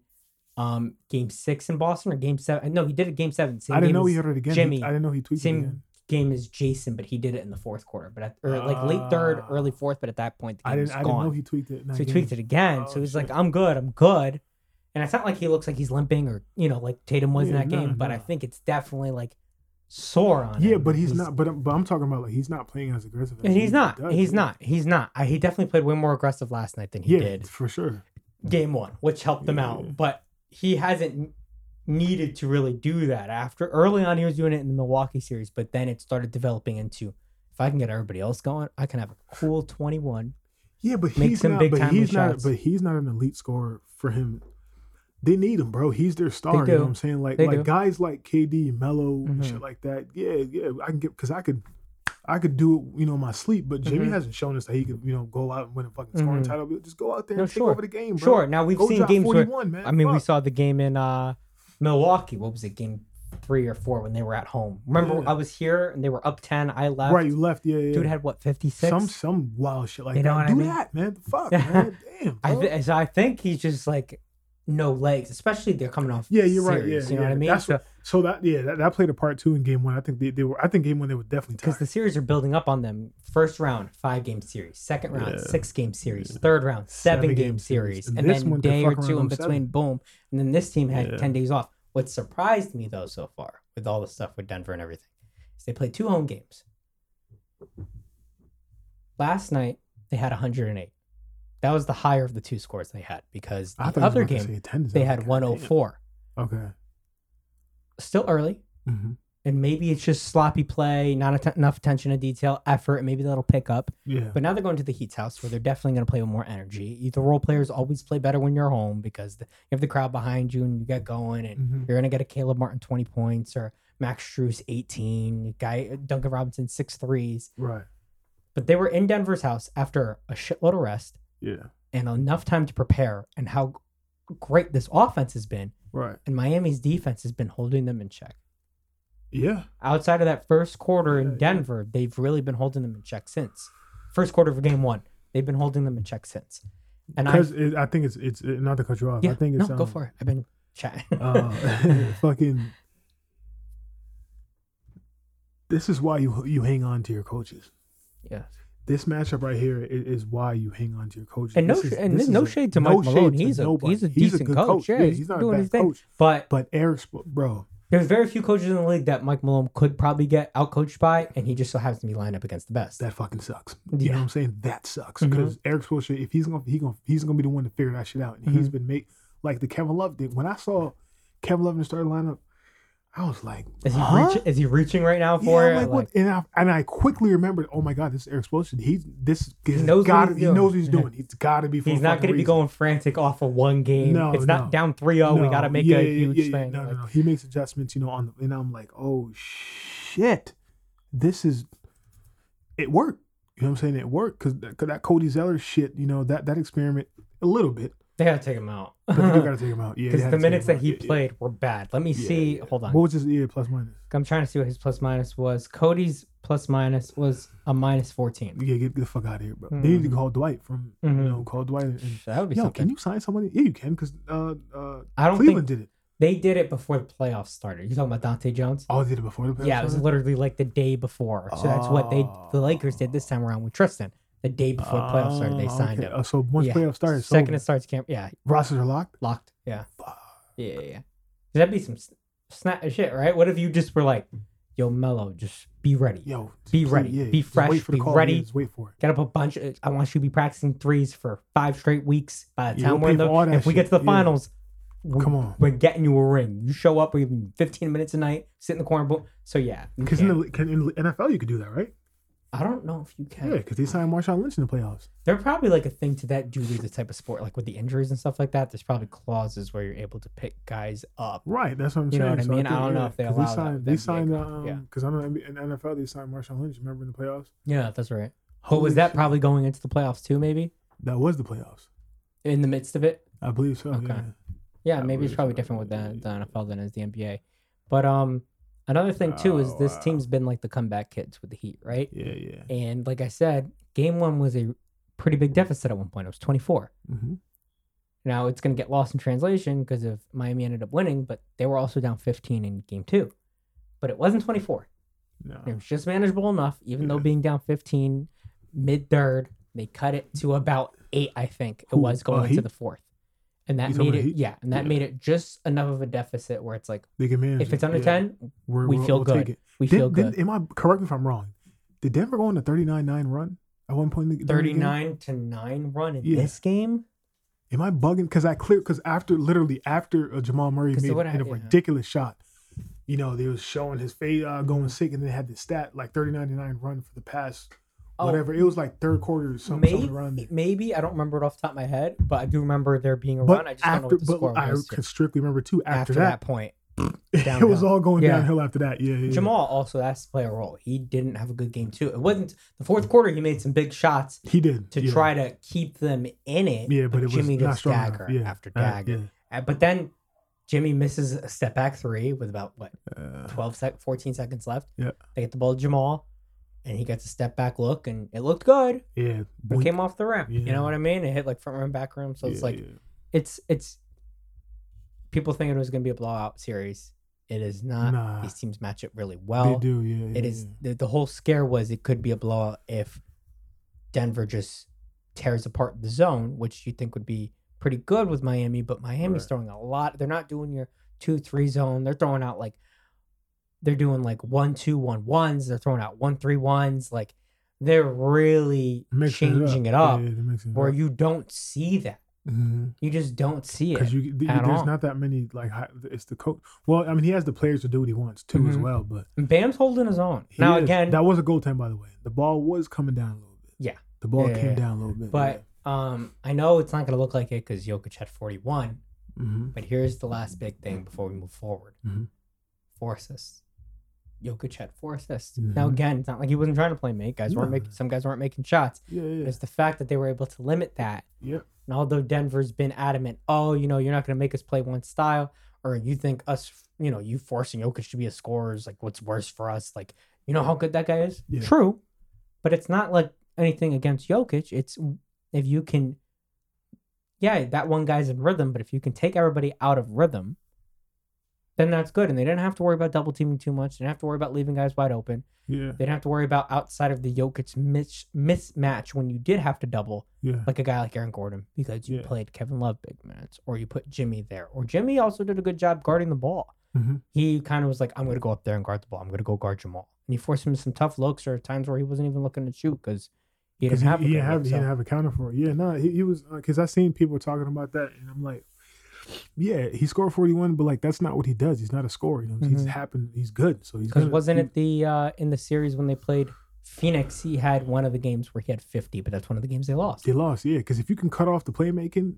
um game six in Boston or game seven. No, he did it game seven. Same I didn't know he hit it again. Jimmy. I didn't know he tweeted same again. game as Jason, but he did it in the fourth quarter, but at, or like late third, Ah. early fourth. But at that point, the I game didn't. was I didn't know he tweaked it. in that so he game. tweaked it again. so Oh, he's like, "I'm good, I'm good," and it's not like he looks like he's limping or you know like Tatum was in Yeah, that no, game, but I no. think it's definitely like sore on Yeah, him. but he's, not. But but I'm talking about like he's not playing as aggressive. As And he he's not. does, He's yeah. not. He's not. I, he definitely played way more aggressive last night than he yeah, did for sure. game one, which helped them Yeah. out. But he hasn't needed to really do that after early on. He was doing it in the Milwaukee series, but then it started developing into if I can get everybody else going, I can have a cool 21. Yeah, but he's not. But he's not. shots. But he's not an elite scorer for him. They need him, bro. He's their star. You know what I'm saying? Like They like do. guys like KD, Melo, and Mhm. shit like that. Yeah, yeah. I can get because I could. I could do it, you know, in my sleep, but Jimmy Mhm. hasn't shown us that he could, you know, go out and win a fucking scoring Mhm. title. Just go out there No, and take over the game, bro. Sure. Now we've Go seen games where 41, man. I mean, we saw the game in uh, Milwaukee. What was it? Game three or four when they were at home. Remember, Yeah. I was here and they were up ten. I left. Right, you left. Yeah, yeah. Dude had what fifty six. some some wild shit like You know that. what I Do mean? that, man. Fuck, man. Damn. I th- so I think he's just like no legs, especially they're coming off. Yeah, you're right. Yeah, you know what. I mean. That's So so that yeah, that, that played a part too in game one. I think they, they were. I think game one they were definitely because the series are building up on them. First round, five game series. Second round, Yeah. six game series. Third round, seven, Seven game, game series. series. And And, this then one day or two in between, seven. boom. And then this team had Yeah. ten days off. What surprised me though so far with all the stuff with Denver and everything is they played two home games. Last night they had 108. That was the higher of the two scores they had because I the thought you other was about to game say they had like, 104. Okay. Still early, hmm and maybe it's just sloppy play, not att- enough attention to detail, effort. Maybe that'll pick up. Yeah. But now they're going to the Heat's house where they're definitely going to play with more energy. The role players always play better when you're home because the, you have the crowd behind you and you get going, and Mhm. you're going to get a Caleb Martin 20 points or Max Strus 18, guy Duncan Robinson six threes. Right. But they were in Denver's house after a shitload of rest Yeah. and enough time to prepare, and how great this offense has been, Right. and Miami's defense has been holding them in check. Yeah. outside of that first quarter in. Denver, they've really been holding them in check since. First quarter of game one, they've been holding them in check since. And I, it, I think it's it's it, not to cut you off. yeah, I think no, it's go um, for it. I've been chatting. uh, fucking. This is why you you hang on to your coaches. yeah, This matchup right here is, why you hang on to your coaches. and no, This is- and this no a- shade to no Mike Malone. He's a nobody. he's a decent good coach. Yeah, he's, not a doing bad his thing. coach. But But Erik, bro, there's very few coaches in the league that Mike Malone could probably get outcoached by, and he just so happens to be lined up against the best. that fucking sucks. You know what I'm saying? That sucks because Erik Spoelstra, if he's gonna he gonna he's gonna be the one to figure that shit out. And he's Mhm. been made like the Kevin Love thing. When I saw Kevin Love in the starting lineup, I was like, is he huh? reaching? Is he reaching right now for I'm it? like, what? And I and I quickly remembered, oh my god, this is Erik Spoelstra. He's this He knows what gotta, he's he doing. knows what he's doing. He's got to be. He's not going to be going frantic off of one game. No, it's not down 3-0. We got to make yeah, a yeah, huge yeah, yeah. thing. No, no, Like, no. He makes adjustments, you know, on the, and I'm like, oh shit, this is it worked. You know what I'm saying? It worked because that Cody Zeller shit, you know, that that experiment a little bit, They got to take him out. but they do got to take him out. Yeah, Because the minutes that he Yeah, yeah. played were bad. Let me Yeah, see. yeah. Hold on. What was his yeah plus minus? I'm trying to see what his plus minus was. Cody's plus minus was a minus 14. Yeah, get, get the fuck out of here, bro. They need to Mhm. call Dwight from Mhm. you know call Dwight and, That would be yo, something. can you sign somebody? Yeah, you can because uh uh I don't Cleveland think did it. they did it before the playoffs started. You talking about Dante Jones? Oh, they did it before the playoffs yeah, it was literally like the day before. So that's what they the Lakers did this time around with Tristan. The day before the playoffs started, they Oh, signed okay. him. Uh, so once Yeah. playoffs started, it's Second over. it starts camp, yeah, rosters are locked. locked. Yeah, Fuck. yeah, yeah. yeah. That'd be some s- snap shit, right? What if you just were like, "Yo, Mello, just be ready. Yo, Be please, ready. Be just fresh. Be ready. Just wait for it. Get up a bunch. Of, I want you to be practicing threes for five straight weeks. By the Yeah, time we'll we're in pay the, for all that if we get shit. to the Yeah. finals, we, Come on. we're getting you a ring. You show up, we give you 15 minutes a night, sit in the corner, boom. So yeah, you Because in the can, in the NFL you could do that, right? I don't know if you can. Yeah, because they signed Marshawn Lynch in the playoffs. They're probably like a thing to that due to the type of sport, like with the injuries and stuff like that. There's probably clauses where you're able to pick guys up. Right, that's what I'm You know saying. what I mean? I think, don't know if they allow that signed, with They signed, um, yeah. because I know in NFL they signed Marshawn Lynch. Remember in the playoffs? Yeah, that's right. But was that shit. probably going into the playoffs too? Maybe that was the playoffs? in the midst of it. I believe so. Okay. Yeah. Yeah, maybe it's probably uh, different with the, yeah, the. NFL than is the NBA. But um, another thing too is Oh, this wow. team's been like the comeback kids with the Heat, right? Yeah, yeah. And like I said, game one was a pretty big deficit at one point. It was 24. Mm-hmm. Now it's going to get lost in translation because if Miami ended up winning, but they were also down 15 in game two. But it wasn't 24. No. It was just manageable enough, even though being down 15 mid third, they cut it to about eight, I think it Who, was going uh, into Heat? the fourth. And that made it, Heat? yeah, and that Yeah. made it just enough of a deficit where it's like, They can manage. if it's it, under yeah. 10, We're, we feel we'll good. we Did- feel did- good. Am I correct me if I'm wrong? Did Denver go on a 39-9 run at one point? in the- during the game? 39 to 9 run in Yeah. this game. Am I bugging? Because I clear because after literally after uh, Jamal Murray made a yeah. ridiculous shot, you know they was showing his face uh, going sick, and they had the stat like 39-9 run for the past Oh, whatever. It was like third quarter or something, maybe, something around there. maybe I don't remember it off the top of my head, but I do remember there being a But run. I just don't know after, what the score but I was can strictly remember too. After, after that, that point. it was all going Yeah. downhill after that. Yeah, yeah. yeah. Jamal also has to play a role. He didn't have a good game too. It wasn't the fourth quarter. He made some big shots he did to try to keep them in it. Yeah, but it was Jimmy not just dagger. Yeah, after uh, dagger. Uh, But then Jimmy misses a step back three with about what Uh, 12 sec 14 seconds left. Yeah. They get the ball to Jamal and he gets a step back look and it looked good, yeah. but boink. came off the rim. You know what I mean? It hit like front rim, back rim. So it's like yeah. it's it's people thinking it was gonna be a blowout series. It is not. Nah. These teams match up really well. they do. Yeah. It yeah, is yeah. the, the whole scare was it could be a blowout if Denver just tears apart the zone, which you think would be pretty good with Miami, but Miami's Right. throwing a lot. They're not doing your two three zone. They're throwing out like they're doing like one two one ones. They're throwing out one three ones. Like they're really Mixing changing it up, Yeah, yeah, it where up. you don't see that. Mhm. You just don't see it. because you, the- there's all. not that many like high, it's the coach. Well, I mean, he has the players to do what he wants too as Mhm. well. But Bam's holding his own. now is- again, that was a goal time by the way. The ball was coming down a little bit. Yeah. the ball Yeah, came yeah. down a little bit. but um, I know it's not going to look like it because Jokic had 41. hmm But here's the last big thing before we move forward. Mhm. Jokic had four assists. Now Mhm. again, it's not like he wasn't trying to play make. Guys weren't making. Some guys weren't making shots. yeah, yeah, It's the fact that they were able to limit that. yeah. And although Denver's been adamant, oh, you know, you're not going to make us play one style, or you think us, you know, you forcing Jokic to be a scorer is like what's worse for us. Like, you know how good that guy is. Yeah. True, but it's not like anything against Jokic. It's if you can, yeah, that one guy's in rhythm, but if you can take everybody out of rhythm, then that's good. And they didn't have to worry about double teaming too much. They didn't have to worry about leaving guys wide open. Yeah, They didn't have to worry about outside of the Jokic mis- mismatch when you did have to double yeah, like a guy like Aaron Gordon because you Yeah. played Kevin Love big minutes or you put Jimmy there or Jimmy also did a good job guarding the ball. Mhm. He kind of was like, I'm going to go up there and guard the ball. I'm going to go guard Jamal. And he forced him to some tough looks or times where he wasn't even looking to shoot because he didn't have he, a he didn't have he didn't have a counter for it. Yeah, no, he, he was because I seen people talking about that, and I'm like, yeah, he scored 41, but like that's not what he does. He's not a scorer. You know, he's Mhm. happened. He's good, so he's Because wasn't he- it the uh, in the series when they played Phoenix? He had one of the games where he had 50, but that's one of the games they lost. They lost, yeah. Because if you can cut off the playmaking,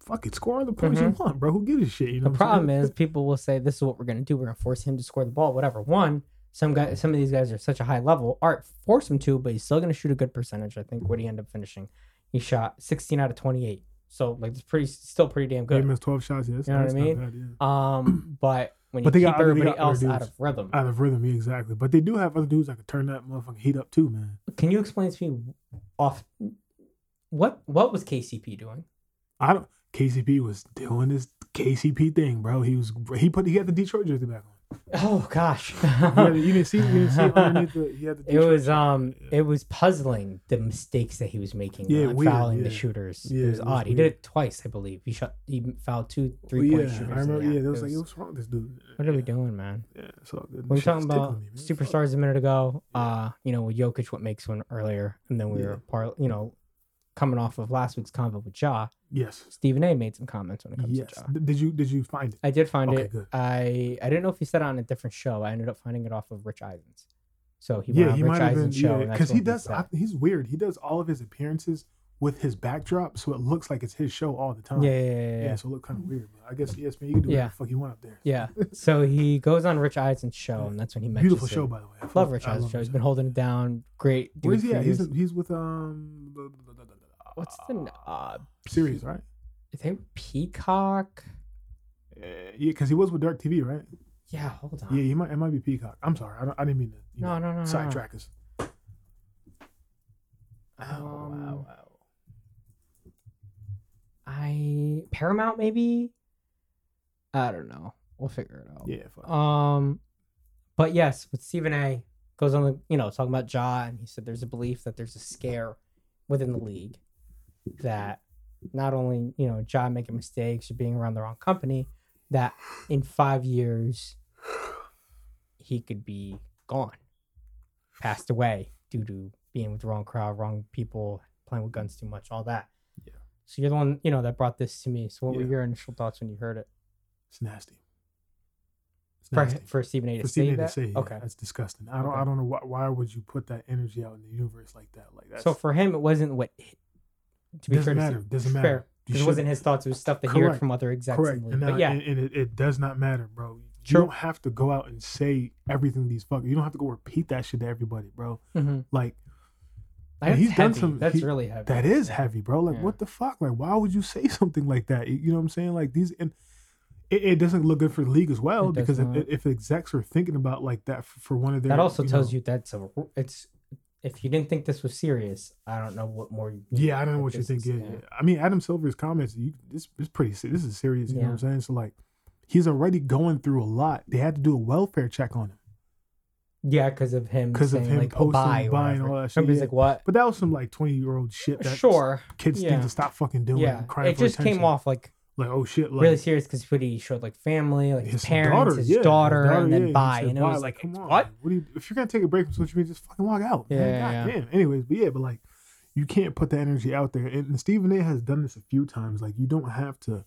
fuck it, score all the points you want, bro. Who gives a shit? You know. Mm-hmm. The problem is people will say this is what we're gonna do. We're gonna force him to score the ball, whatever. One, some guy, some of these guys are such a high level. Art force him to, but he's still gonna shoot a good percentage. I think what he ended up finishing, he shot 16 out of 28. So like it's pretty, still pretty damn good. They missed 12 shots. Yeah, that's, You know what I mean? bad, yeah. Um, but when you But they keep got everybody got else out of rhythm, Out of rhythm, yeah, exactly. But they do have other dudes that can turn that motherfucking heat up too, man. can you explain to me off what what was KCP doing? I don't. KCP was doing this KCP thing, bro. He was he put he had the Detroit jersey back on. Oh gosh, you didn't see you didn't see underneath the he had the It was um Yeah. it was puzzling the mistakes that he was making Yeah, on weird, fouling the shooters. Yeah, it was it was odd. he did it twice, I believe. He shot he fouled two Well, three point yeah, shooters. I remember. Yeah, there was It like, what's wrong with this dude? what are we doing, man? Yeah, so good. We were talking about me, superstars a minute ago. Yeah. Uh, you know, with Jokic, what makes one earlier, and then we Yeah. were part, you know, coming off of last week's convo with Ja. Yes. Stephen A. made some comments when it comes Yes. to Ja. D- Did you did you find it? I did find Okay, it. good. I I didn't know if he said it on a different show. I ended up finding it off of Rich Eisens. So he yeah, on he Rich might have been. Yeah, because what he does. said. I, he's weird. He does all of his appearances with his backdrop, so it looks like it's his show all the time. yeah, yeah, yeah, Yeah, yeah. so it look kind of weird. But I guess ESPN, you can do Yeah. whatever the fuck you want up there. Yeah. So he goes on Rich Eisen's show, and that's when he mentions Beautiful it. show, by the way. I Love Rich Eisen's show. He's been holding it down. Great. Where's he at? He's he's with um. What's the uh? series, right? Is it Peacock? Uh, yeah, because he was with DirecTV, right? Yeah. Hold on. Yeah, he might. It might be Peacock. I'm sorry. I, don't, I didn't mean to. You No, know, no, no, no. sidetrack us. Um, I Paramount maybe. I don't know. We'll figure it out. Yeah. Fuck. Um, but yes, with Stephen A. goes on the you know talking about Ja, and he said there's a belief that there's a scare within the league that not only you know Ja making mistakes or being around the wrong company, that in five years he could be gone, passed away due to being with the wrong crowd, wrong people, playing with guns too much, all that. Yeah. So you're the one you know that brought this to me. So what were your initial thoughts when you heard it? It's nasty. It's For, for Stephen A. to For say Stephen A. that. to say, yeah, okay. that's disgusting. I don't. Okay. I don't know why. Why would you put that energy out in the universe like that? Like that. So for him, it wasn't what. To be doesn't fair, matter. Doesn't fair, matter. You it wasn't his thoughts. It was stuff that he heard from other execs. correct. And, but yeah, and, and it, it does not matter, bro. You True. don't have to go out and say everything these fuckers. You don't have to go repeat that shit to everybody, bro. mhm. Like That's he's done some- That's he- really heavy. that is heavy, bro. Like Yeah. what the fuck? Like why would you say something like that? You know what I'm saying? Like these and it, it doesn't look good for the league as well because if, if execs are thinking about like that for, for one of their that also you tells know- you that's a it's if you didn't think this was serious, I don't know what more. You Yeah, I don't know what you think. is- Yeah, yeah. I mean, Adam Silver's comments. You, this is pretty. This is serious. You know what I'm saying? So like, he's already going through a lot. They had to do a welfare check on him Yeah, because of him. Because of him like, posting, buy buying all that shit, Remember, yeah. like, what? but that was some like 20 year old shit that Sure. kids yeah. need to stop fucking doing. Yeah. It just attention. came off like like oh shit, like really serious because he showed like family, like his, his parents, daughter, his yeah, his daughter, and then he buy. said And it was like, what? What do you? If you're gonna take a break from social media, just fucking walk out. man. Yeah, God yeah. damn. Anyways, but yeah, but like, you can't put the energy out there. And, and Stephen A. has done this a few times. Like, you don't have to.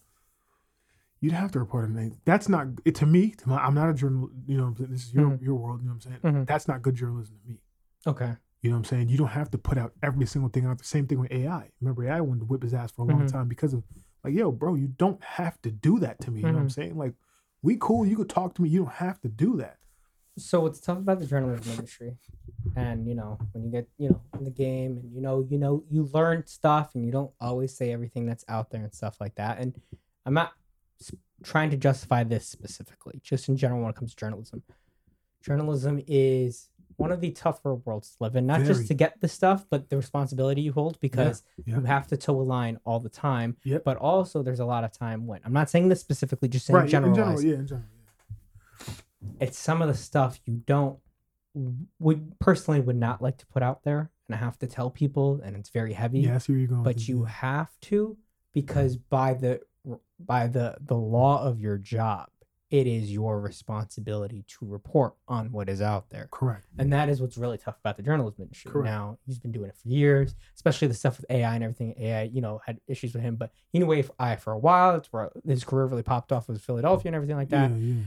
You'd have to report anything. That's not it to me. To my, I'm not a journal. You know, what I'm saying? this is your Mhm. your world. You know what I'm saying? Mhm. That's not good journalism to me. Okay. You know what I'm saying? You don't have to put out every single thing out. The same thing with AI. Remember, AI wanted to whip his ass for a long Mhm. time because of like, yo, bro, you don't have to do that to me. You know what I'm Mhm. saying? Like, we cool. You could talk to me. You don't have to do that. So what's tough about the journalism industry, and you know when you get you know in the game, and you know you know you learn stuff, and you don't always say everything that's out there and stuff like that. And I'm not trying to justify this specifically, just in general when it comes to journalism. Journalism is one of the tougher worlds to live in, not Very. just to get the stuff, but the responsibility you hold because yeah. you have to toe a line all the time. Yep. But also, there's a lot of time when I'm not saying this specifically, just saying right. general. In general, yeah. In general, yeah. It's some of the stuff you don't would personally would not like to put out there, and I have to tell people, and it's very heavy. Yeah, I see where you're going. but you yeah. have to because by the by the the law of your job, it is your responsibility to report on what is out there. correct. And that is what's really tough about the journalism industry. Correct. Now, he's been doing it for years, especially the stuff with AI and everything. AI, you know, had issues with him, but he knew AI for a while. It's where his career really popped off with Philadelphia and everything like that. Yeah, yeah,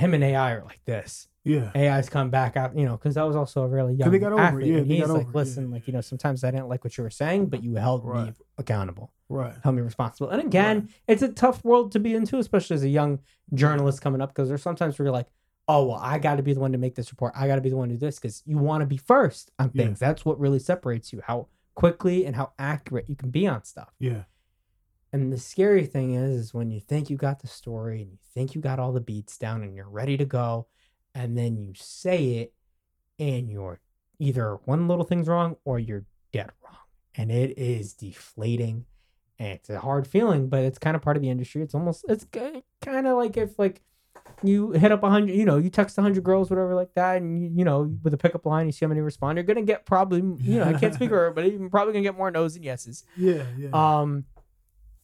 Him and AI are like this. yeah. AI's come back out, you know, because I was also a really young they got over athlete. yeah, and he's got like, over it, yeah, listen, like, you know, sometimes I didn't like what you were saying, but you held me accountable, Right. held me responsible. And again, Right. it's a tough world to be into, especially as a young journalist coming up, because there's sometimes where you're like, oh, well, I got to be the one to make this report. I got to be the one to do this because you want to be first on Yeah. things. That's what really separates you, how quickly and how accurate you can be on stuff. Yeah. And the scary thing is, is when you think you got the story and you think you got all the beats down and you're ready to go, and then you say it and you're either one little thing's wrong or you're dead wrong. And it is deflating. And it's a hard feeling, but it's kind of part of the industry. It's almost, it's kind of like if like you hit up a hundred, you know, you text a hundred girls, whatever like that, and you, you know, with a pickup line, you see how many respond. You're gonna get probably, you know, I can't speak for but you're probably gonna get more no's than yeses. Yeah. Yeah. Um,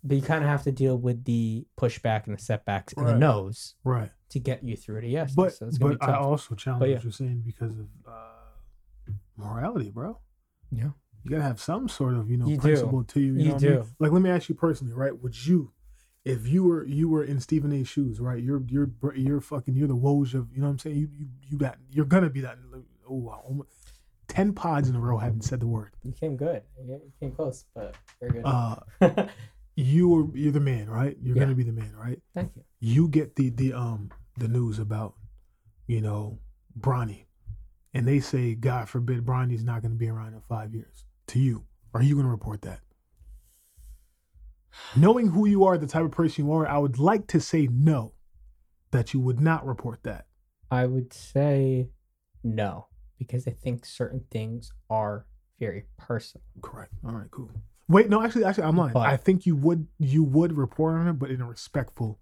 but you kind of have to deal with the pushback and the setbacks and the Right. no's right. to get you through to yes. But so it's gonna but be I tough. also challenge yeah. what you're saying because of uh, morality, bro. Yeah. You gotta have some sort of you know You do. principle to you. You, You know what I mean? do. Like, let me ask you personally, right? Would you, if you were you were in Stephen A's shoes, right? You're you're br- you're fucking you're the Woj of you know what I'm saying. You you you that you're gonna be that. Oh, wow. almo- ten pods in a row haven't said the word. you came good. You came close, but very good. Uh, you were you're the man, right? You're Yeah. gonna be the man, right? Thank you. you get the the um the news about you know Bronny, and they say God forbid Bronny's not going to be around in five years. To you, are you going to report that? Knowing who you are, the type of person you are, I would like to say no, that you would not report that. I would say no because I think certain things are very personal. Correct. All right. Cool. Wait, no, actually, actually, I'm lying. But- I think you would you would report on it, but in a respectful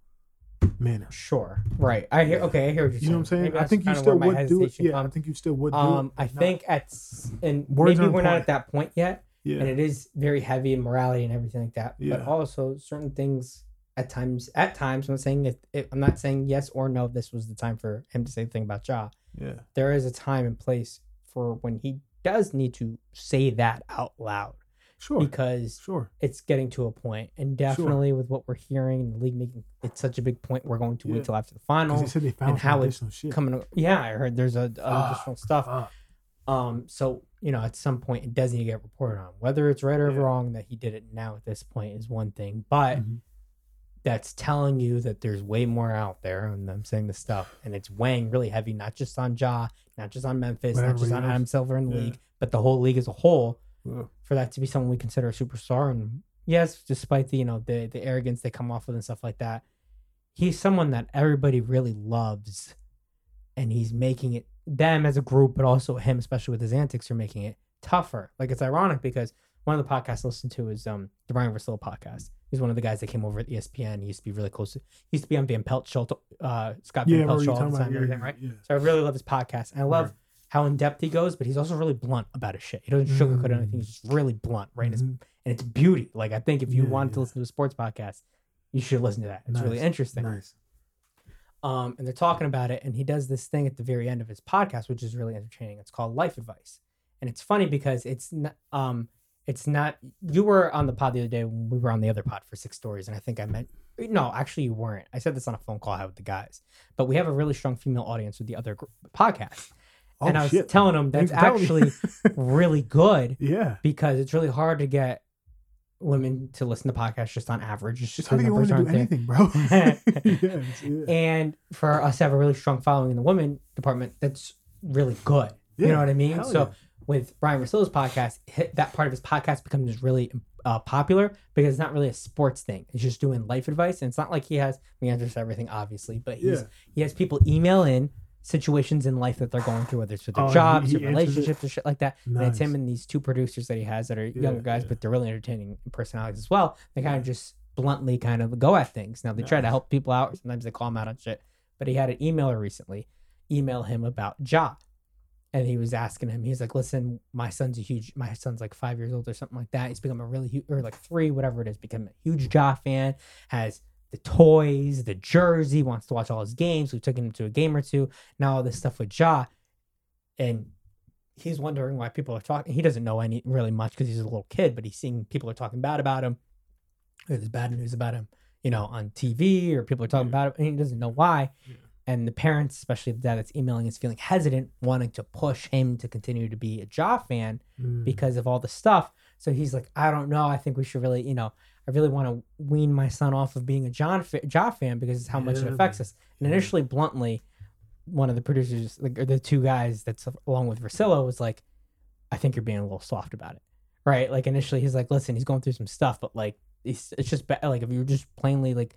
manner. Sure. Right. I hear. Okay. I hear what you're saying. You know what I'm saying? Maybe I think you still would do it. Yeah, I think you still would do Um, it. I think at and Words maybe we're not at that point yet, yeah, and it is very heavy in morality and everything like that. Yeah. But also certain things at times. At times, I'm saying if, if I'm not saying yes or no. This was the time for him to say the thing about Ja. yeah, There is a time and place for when he does need to say that out loud sure, because sure. it's getting to a point, and definitely with what we're hearing in the league making it's such a big point. We're going to Yeah. wait till after the final. they said they found and how it's shit. coming. Yeah, I heard there's a, a Ah, additional stuff. Fuck. Um, so you know, at some point, it does need to get reported on. Whether it's right or Yeah. wrong that he did it now at this point is one thing, but Mhm. that's telling you that there's way more out there. And I'm saying this stuff, and it's weighing really heavy, not just on Ja, not just on Memphis, But not just on. Adam Silver in the Yeah. league, but the whole league as a whole. For that to be someone we consider a superstar, and yes, despite the you know the the arrogance they come off with and stuff like that, he's someone that everybody really loves, and he's making it them as a group, but also him, especially with his antics, are making it tougher. Like it's ironic because one of the podcasts I listened to is um the Ryen Russillo podcast. He's one of the guys that came over at ESPN. He used to be really close. To, he used to be on Van Pelt show, uh, Scott Yeah, Van Pelt show all the time, and yeah, everything, right? yeah. So I really love his podcast, and I love Right. How in depth he goes. But he's also really blunt about his shit. He doesn't sugarcoat Mm. anything. He's just really blunt, right? And, it's, Mhm. and it's beauty. Like I think if you Yeah, wanted to listen to a sports podcast, you should listen to that. It's really interesting Nice. um, and they're talking about it, and he does this thing at the very end of his podcast, which is really entertaining. It's called Life Advice, and it's funny because it's not, um, it's not. You were on the pod the other day when we were on the other pod for six stories, and I think I meant no, actually you weren't. I said this on a phone call I had with the guys, but we have a really strong female audience with the other podcast, Oh and I was shit. telling them that's Thanks for telling me. actually really good yeah. because it's really hard to get women to listen to podcasts just on average. It's Just how do you want to do anything, bro? yes, yeah. and for us to have a really strong following in the women department, that's really good. You know what I mean? So yeah. with Brian Russillo's podcast, hit, that part of his podcast becomes really uh, popular because it's not really a sports thing. It's just doing life advice, and it's not like he has the answers to everything, obviously, but he's Yeah. he has people email in situations in life that they're going through, whether it's with their Oh, jobs he or answers it? relationships or shit like that. And it's him and these two producers that he has that are younger guys, yeah. but they're really entertaining personalities as well. They kind of just bluntly kind of go at things. Now they try to help people out. Sometimes they call him out on shit. But he had an emailer recently email him about Ja. And he was asking him, he's like, listen, my son's a huge, my son's like five years old or something like that. He's become a really huge, or like three, whatever it is, become a huge Ja fan, has the toys, the jersey, wants to watch all his games. We took him to a game or two. Now all this stuff with Ja. And he's wondering why people are talking. He doesn't know any really much because he's a little kid, but he's seeing people are talking bad about him. There's bad news about him, you know, on TV or people are talking Yeah. about it, and he doesn't know why. Yeah. And the parents, especially the dad that's emailing, is feeling hesitant, wanting to push him to continue to be a Ja fan Mm. because of all the stuff. So he's like, I don't know. I think we should really, you know, I really want to wean my son off of being a John fa- Ja fan because it's how much it affects us. And Yeah. initially, bluntly, one of the producers, like or the two guys that's along with Russillo, was like, I think you're being a little soft about it, right? Like initially, he's like, listen, he's going through some stuff, but like, it's, it's just be- like if you're just plainly like,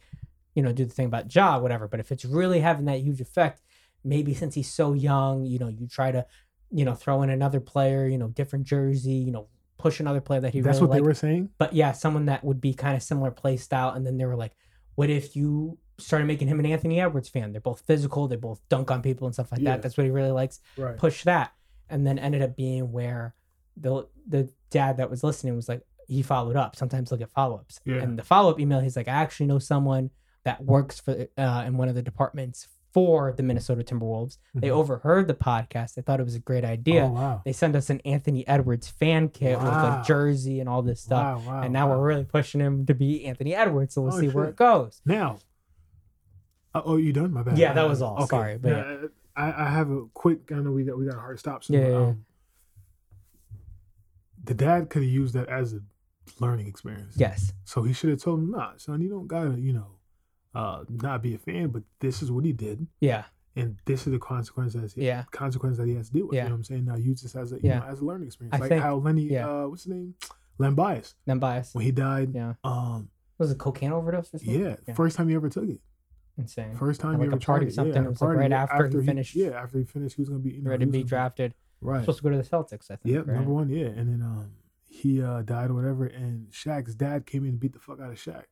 you know, do the thing about Ja, whatever. But if it's really having that huge effect, maybe since he's so young, you know, you try to, you know, throw in another player, you know, different jersey, you know, push another player that he That's really what they were saying. but yeah, someone that would be kind of similar play style. And then they were like, what if you started making him an Anthony Edwards fan? They're both physical, they both dunk on people and stuff like Yeah. that. That's what he really likes. Right. Push that. And then ended up being where the the dad that was listening was like, he followed up. Sometimes they'll get follow ups. Yeah. And the follow up email, he's like, I actually know someone that works for uh, in one of the departments for the Minnesota Timberwolves. They Mhm. overheard the podcast. They thought it was a great idea. Oh, wow. They sent us an Anthony Edwards fan kit with a jersey and all this stuff Wow, wow, and now wow. we're really pushing him to be Anthony Edwards. So we'll Oh, see where it goes. Now, uh, oh, you done? My bad. Yeah, that Uh, was all. Sorry, but Yeah, I, I have a quick. I know we got we got a hard stop. So, yeah. um, the dad could have used that as a learning experience. Yes, So he should have told him, "Nah, son, you don't gotta, you know, uh, not be a fan, but this is what he did, yeah, and this is the consequence consequences. yeah, consequence that he has to deal with. Yeah. You know what I'm saying? Now use this as a you Yeah. know, as a learning experience. I like think- how Lenny, yeah. uh, what's his name, Len Bias, Len bias. when he died. Yeah, Um, was it cocaine overdose or something? yeah, first time he ever took it. insane. First time At, he like, ever a party tried something. Yeah, It was, a like, right yeah, after he finished- Yeah, after he finished, he was gonna be you know, Ready to be drafted. Right. Supposed to go to the Celtics, I think. Yep, right? number one. Yeah, and then um, he uh died or whatever, and Shaq's dad came in and beat the fuck out of Shaq.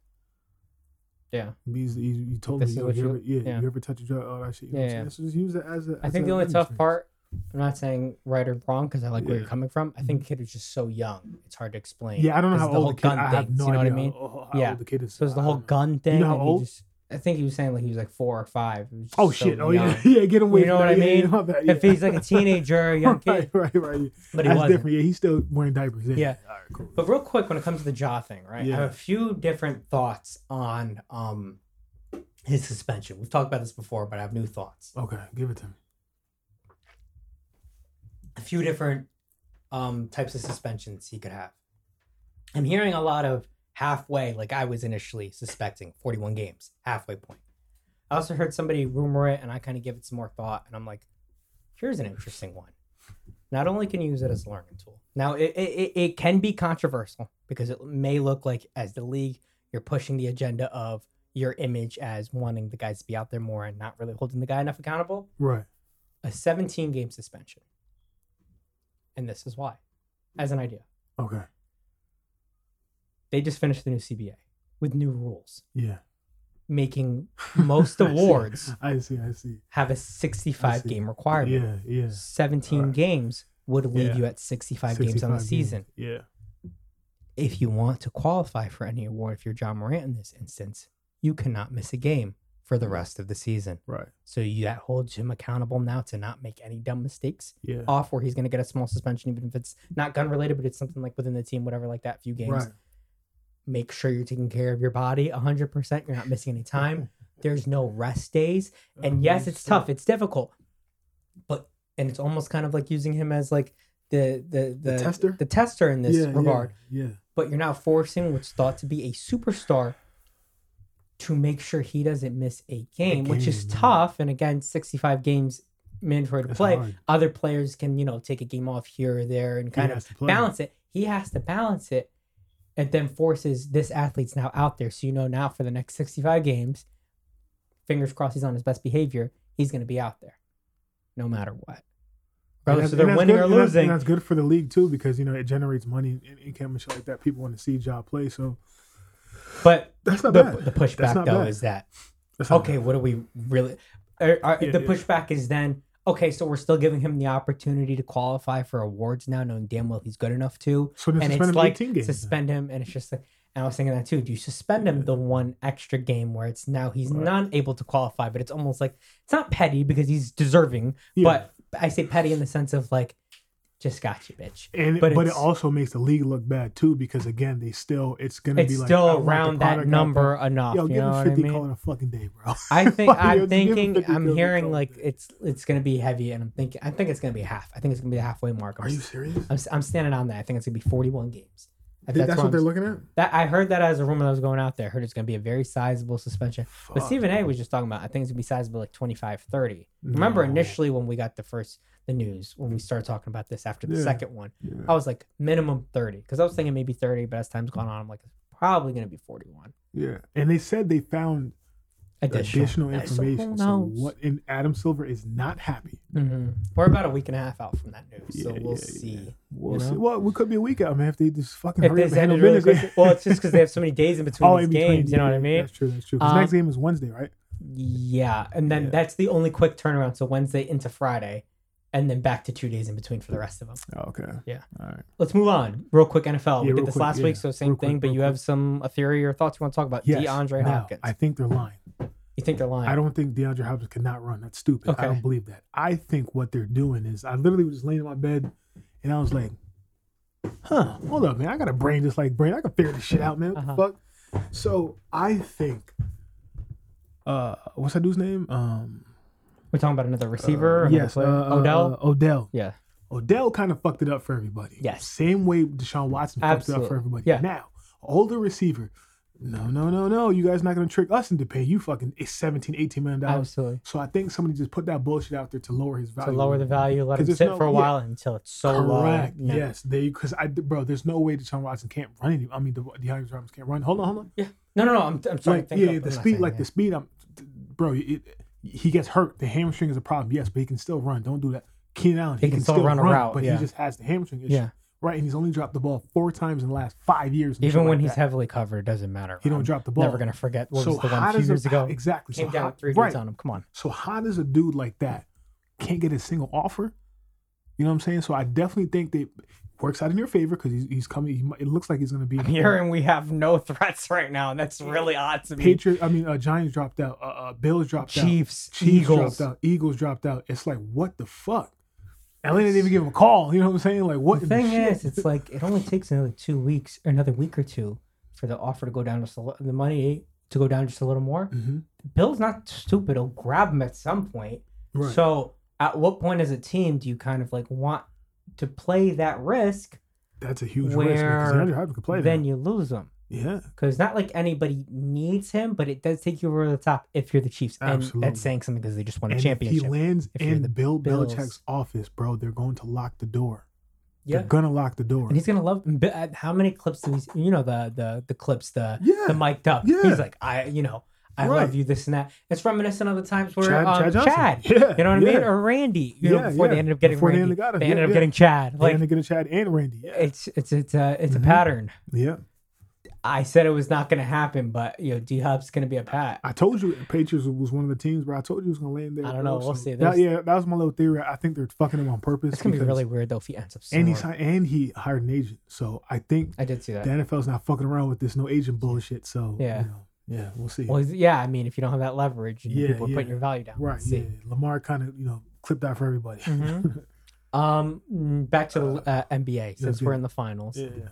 Yeah, He's, he's, he told This me, is Yo, you you- ever, yeah, yeah. you ever touch a drug, all that shit. You know Yeah, yeah. So just use it as a. I as think a the only tough part. I'm not saying right or wrong because I like where you're coming from. I think the kid was just so young; it's hard to explain. Yeah, I don't know how the whole old the kid. gun I have no you know what I idea mean? how, how Yeah. the kid is. So it was the whole gun thing. how and he old? just- I think he was saying like he was like four or five. It was Oh so shit! Oh young. yeah, yeah. Get away. You know what that. I Yeah, mean? my bad, If he's like a teenager, a young kid, right, right, right. but he That's wasn't. different. Yeah, he's still wearing diapers. Yeah. Yeah. All right, cool. But real quick, when it comes to the Ja thing, right? I have a few different thoughts on um his suspension. We've talked about this before, but I have new thoughts. Okay, give it to me. A few different um types of suspensions he could have. I'm hearing a lot of halfway, like I was initially suspecting, 41 games, halfway point. I also heard somebody rumor it, and I kind of give it some more thought, and I'm like, here's an interesting one. Not only can you use it as a learning tool, now it, it, it- can be controversial because it may look like as the league you're pushing the agenda of your image as wanting the guys to be out there more and not really holding the guy enough accountable, Right. a 17 game suspension. And this is why. As an idea, Okay. They just finished the new CBA with new rules, Yeah. making most awards I see. I see. have a 65 see. game requirement. Yeah. Yeah. 17 Alright. games would leave Yeah. you at 65, games on the 65 season. Yeah. If you want to qualify for any award, if you're Ja Morant in this instance, you cannot miss a game for the rest of the season. Right. So you, that holds him accountable now to not make any dumb mistakes Yeah. off where he's going to get a small suspension, even if it's not gun related, but it's something like within the team, whatever, like that, few games. Right. Make sure you're taking care of your body 100%. You're not missing any time. There's no rest days. And yes, it's tough. It's difficult. But, and it's almost kind of like using him as like the, the, the, The tester? the tester in this yeah, regard. Yeah. But you're now forcing what's thought to be a superstar to make sure he doesn't miss a game, which is game, yeah. tough. And again, 65 games mandatory to play. hard. Other players can, you know, take a game off here or there and kind He of has to play. balance it. He has to balance it and then forces this athlete's now out there. So you know now for the next 65 games, fingers crossed he's on his best behavior, he's going to be out there no matter what. Regardless that's- they're winning good- or and that's- losing. And that's good for the league too because you know it generates money and income and shit like that. People want to see job play, so But that's not the, bad. the pushback though bad. is that okay, bad. what do we really? Are, are- Yeah, the yeah. pushback is then okay, so we're still giving him the opportunity to qualify for awards now, knowing damn well he's good enough to. So and suspend it's him like 18 games. suspend him, and it's just like, and I was thinking that too. Do you suspend him the one extra game where it's now he's Right. not able to qualify, but it's almost like it's not petty because he's deserving, Yeah. but I say petty in the sense of like, just got you, bitch. And but but, it also makes the league look bad too because again they still it's gonna It's be like still around that product out number enough. Yo, you give know what I 50 mean? call it a fucking day, bro. I think Yo, I'm thinking I'm hearing like it's it's gonna be heavy, and I'm thinking I think it's gonna be half. I think it's gonna be the halfway mark. I'm, Are you serious? I'm, I'm standing on that. I think it's gonna be 41 games. I- think That's, where what I'm they're looking at. That I heard that as a rumor that was going out there. I heard it's gonna be a very sizable suspension. But Stephen A was just talking about. I think it's gonna be sizable, like 25, 30. Remember initially when we got the first the news when we started talking about this after the Yeah. second one, Yeah. I was like minimum 30 because I was thinking maybe 30, but as time's gone on, I'm like it's probably gonna be 41. yeah, and they said they found Additional, additional so information. So, what? And Adam Silver is not happy. hmm We're about a week and a half out from that news, so Yeah, we'll yeah, see. yeah. We'll you see. know? Well, we could be a week out, I man. If they just fucking If hurry they up and really business. quickly, well, it's just because they have so many days in between oh, these in between, games. You know what I mean? That's true. That's true. Because Um, next game is Wednesday, right? Yeah, and then Yeah. that's the only quick turnaround. So Wednesday into Friday, and then back to two days in between for the rest of them. Oh, okay. Yeah. All right. Let's move on real quick. NFL. Yeah, we did this quick, last yeah. week, so same Real quick, thing. But you quick. have some a theory or thoughts you want to talk about? Yes. DeAndre Now, Hopkins. I think they're lying. you think they're lying? I don't think DeAndre Hopkins cannot run. That's stupid. Okay. I don't believe that. I think what they're doing is I literally was just laying in my bed and I was like, huh, hold up, man. I got a brain just like brain. I can figure this shit out, man. What Uh-huh. the fuck? So I think uh what's that dude's name? Um We're talking about another uh, receiver. another yes, uh, player? uh, Odell. uh, Odell. yeah. Odell kind of fucked it up for everybody. Yes. Same way Deshaun Watson fucked it up for everybody. Yeah. Now, older receiver. No, no, no, no. You guys not gonna trick us into paying you fucking 17, 18 million dollars. Absolutely. So I think somebody just put that bullshit out there to lower his value. To lower the value, let him sit no- for a yeah. while until it's so low. Correct. No. Yes. They because I bro, there's no way Deshaun Watson can't run any. I mean, the DeAndre Hopkins can't run. Hold on, hold on. Yeah. No, no, no. I'm, I'm sorry. Like yeah, the speed, like that. the speed. I'm, bro. It, he gets hurt. The hamstring is a problem. Yes, but he can still run. Don't do that. Keenan Allen, He can still run a route, but yeah. he just has the hamstring issue. Yeah. Right, and he's only dropped the ball four times in the last five years. Even when like he's that. heavily covered, it doesn't matter. he don't I'm drop the ball. Never gonna forget what so was the one how few does years a, ago. Exactly. Came so down how, three right. on him. Come on. So how does a dude like that can't get a single offer? You know what I'm saying? So I definitely think that works out in your favor because he's, he's coming. He, it looks like he's going to be. I'm hearing we have no threats right now, and that's really odd to me. Patriot. I mean, uh, Giants dropped out. Uh, uh, Bills dropped out. Chiefs, Chiefs Eagles. dropped out. Eagles dropped out. It's like what the fuck? LA didn't even give him a call. You know what I'm saying? Like what? The thing shit? is, it's like it only takes another two weeks, or another week or two, for the offer to go down just a little, the money to go down just a little more. Mhm. Bill's not stupid; he'll grab him at some point. Right. So, at what point as a team do you kind of like want to play that risk? That's a huge risk because Andrew Hopkins could play then that. you lose him. Yeah. Because not like anybody needs him, but it does take you over the top if you're the Chiefs. And Absolutely. that's saying something because they just won a And championship. if he lands if in the Bill Bills. Belichick's office, bro, they're going to lock the door. yeah. They're gonna lock the door. And he's gonna love. Uh, How many clips do we? see? You know the the the clips the Yeah. the mic'd up. Yeah. He's like I you know I Right. love you, this and that. It's reminiscent of the times where Chad, um, Chad Chad. Yeah, you know what I mean, or Randy. You know, Yeah, before they ended up getting Before they Randy, ended up got it. they Yeah, ended up getting Chad. They Like ended up getting Chad and Randy. It's it's it's a it's Mhm. a pattern. yeah. I said it was not going to happen, but you know, D-Hop's going to be a Pat. I told you Patriots was one of the teams where I told you it was gonna land there. I don't know. We'll so see. That, yeah, that was my little theory. I think they're fucking him on purpose. It's going to be really weird though if he ends up. And he and he hired an agent. So I think I did see that. the NFL's not fucking around with this no agent bullshit. So Yeah. you know, yeah, we'll see. Well, yeah, I mean, if you don't have that leverage, and Yeah, people are yeah. putting your value down. right? Yeah, see. Lamar kind of you know clipped that for everybody. Mhm. Um, back to the uh, NBA since yeah. we're in the finals. yeah, yeah.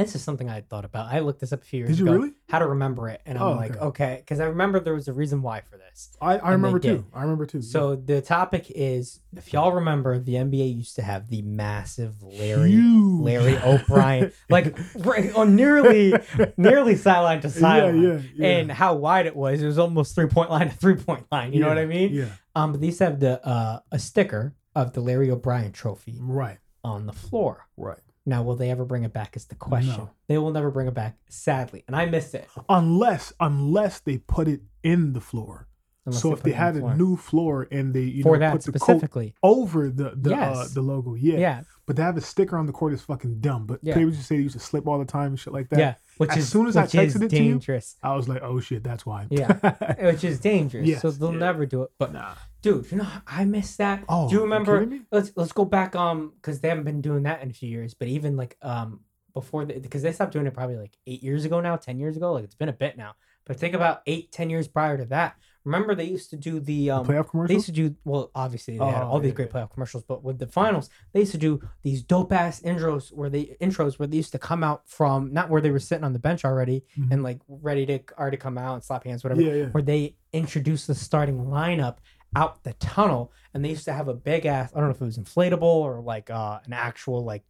This is something I had thought about. I looked this up a few years Did you ago. really? How to remember it, and I'm Oh, like, okay. okay, because I remember there was a reason why for this. I, I remember did. too. I remember too. So the topic is, if y'all remember, the NBA used to have the massive Larry Huge. Larry O'Brien, like right on nearly nearly sideline to yeah, sideline, yeah, yeah. and how wide it was. It was almost three point line to three point line. You know what I mean? Yeah, Um, but to have the uh, a sticker of the Larry O'Brien trophy right, on the floor. right. Now, will they ever bring it back? Is the question. No. They will never bring it back, sadly, and I missed it. Unless unless they put it in the floor. unless so if they had the a new floor and they you for know put the coat specifically, over the the uh, the logo, yeah. yeah, But to have a sticker on the court is fucking dumb. But Yeah. people just say they used to slip all the time and shit like that. yeah, which As is soon as I texted it to you. I was like, oh shit, that's why. Yeah. which is dangerous. so they'll yeah. never do it. But nah. Dude, you know, I missed that. Oh, do you you remember? me? Let's let's go back um because they haven't been doing that in a few years. But even like um before because they stopped doing it probably like eight years ago now, ten years ago. Like it's been a bit now. But think about eight, ten years prior to that. Remember they used to do the um Playoff they used to do well. Obviously, they had Oh, all these great yeah. playoff commercials, but with the finals, they used to do these dope ass intros where they intros where they used to come out from not where they were sitting on the bench already Mhm. and like ready to already come out and slap hands, whatever. Yeah, yeah. Where they introduced the starting lineup out the tunnel, and they used to have a big ass. I don't know if it was inflatable or like uh, an actual like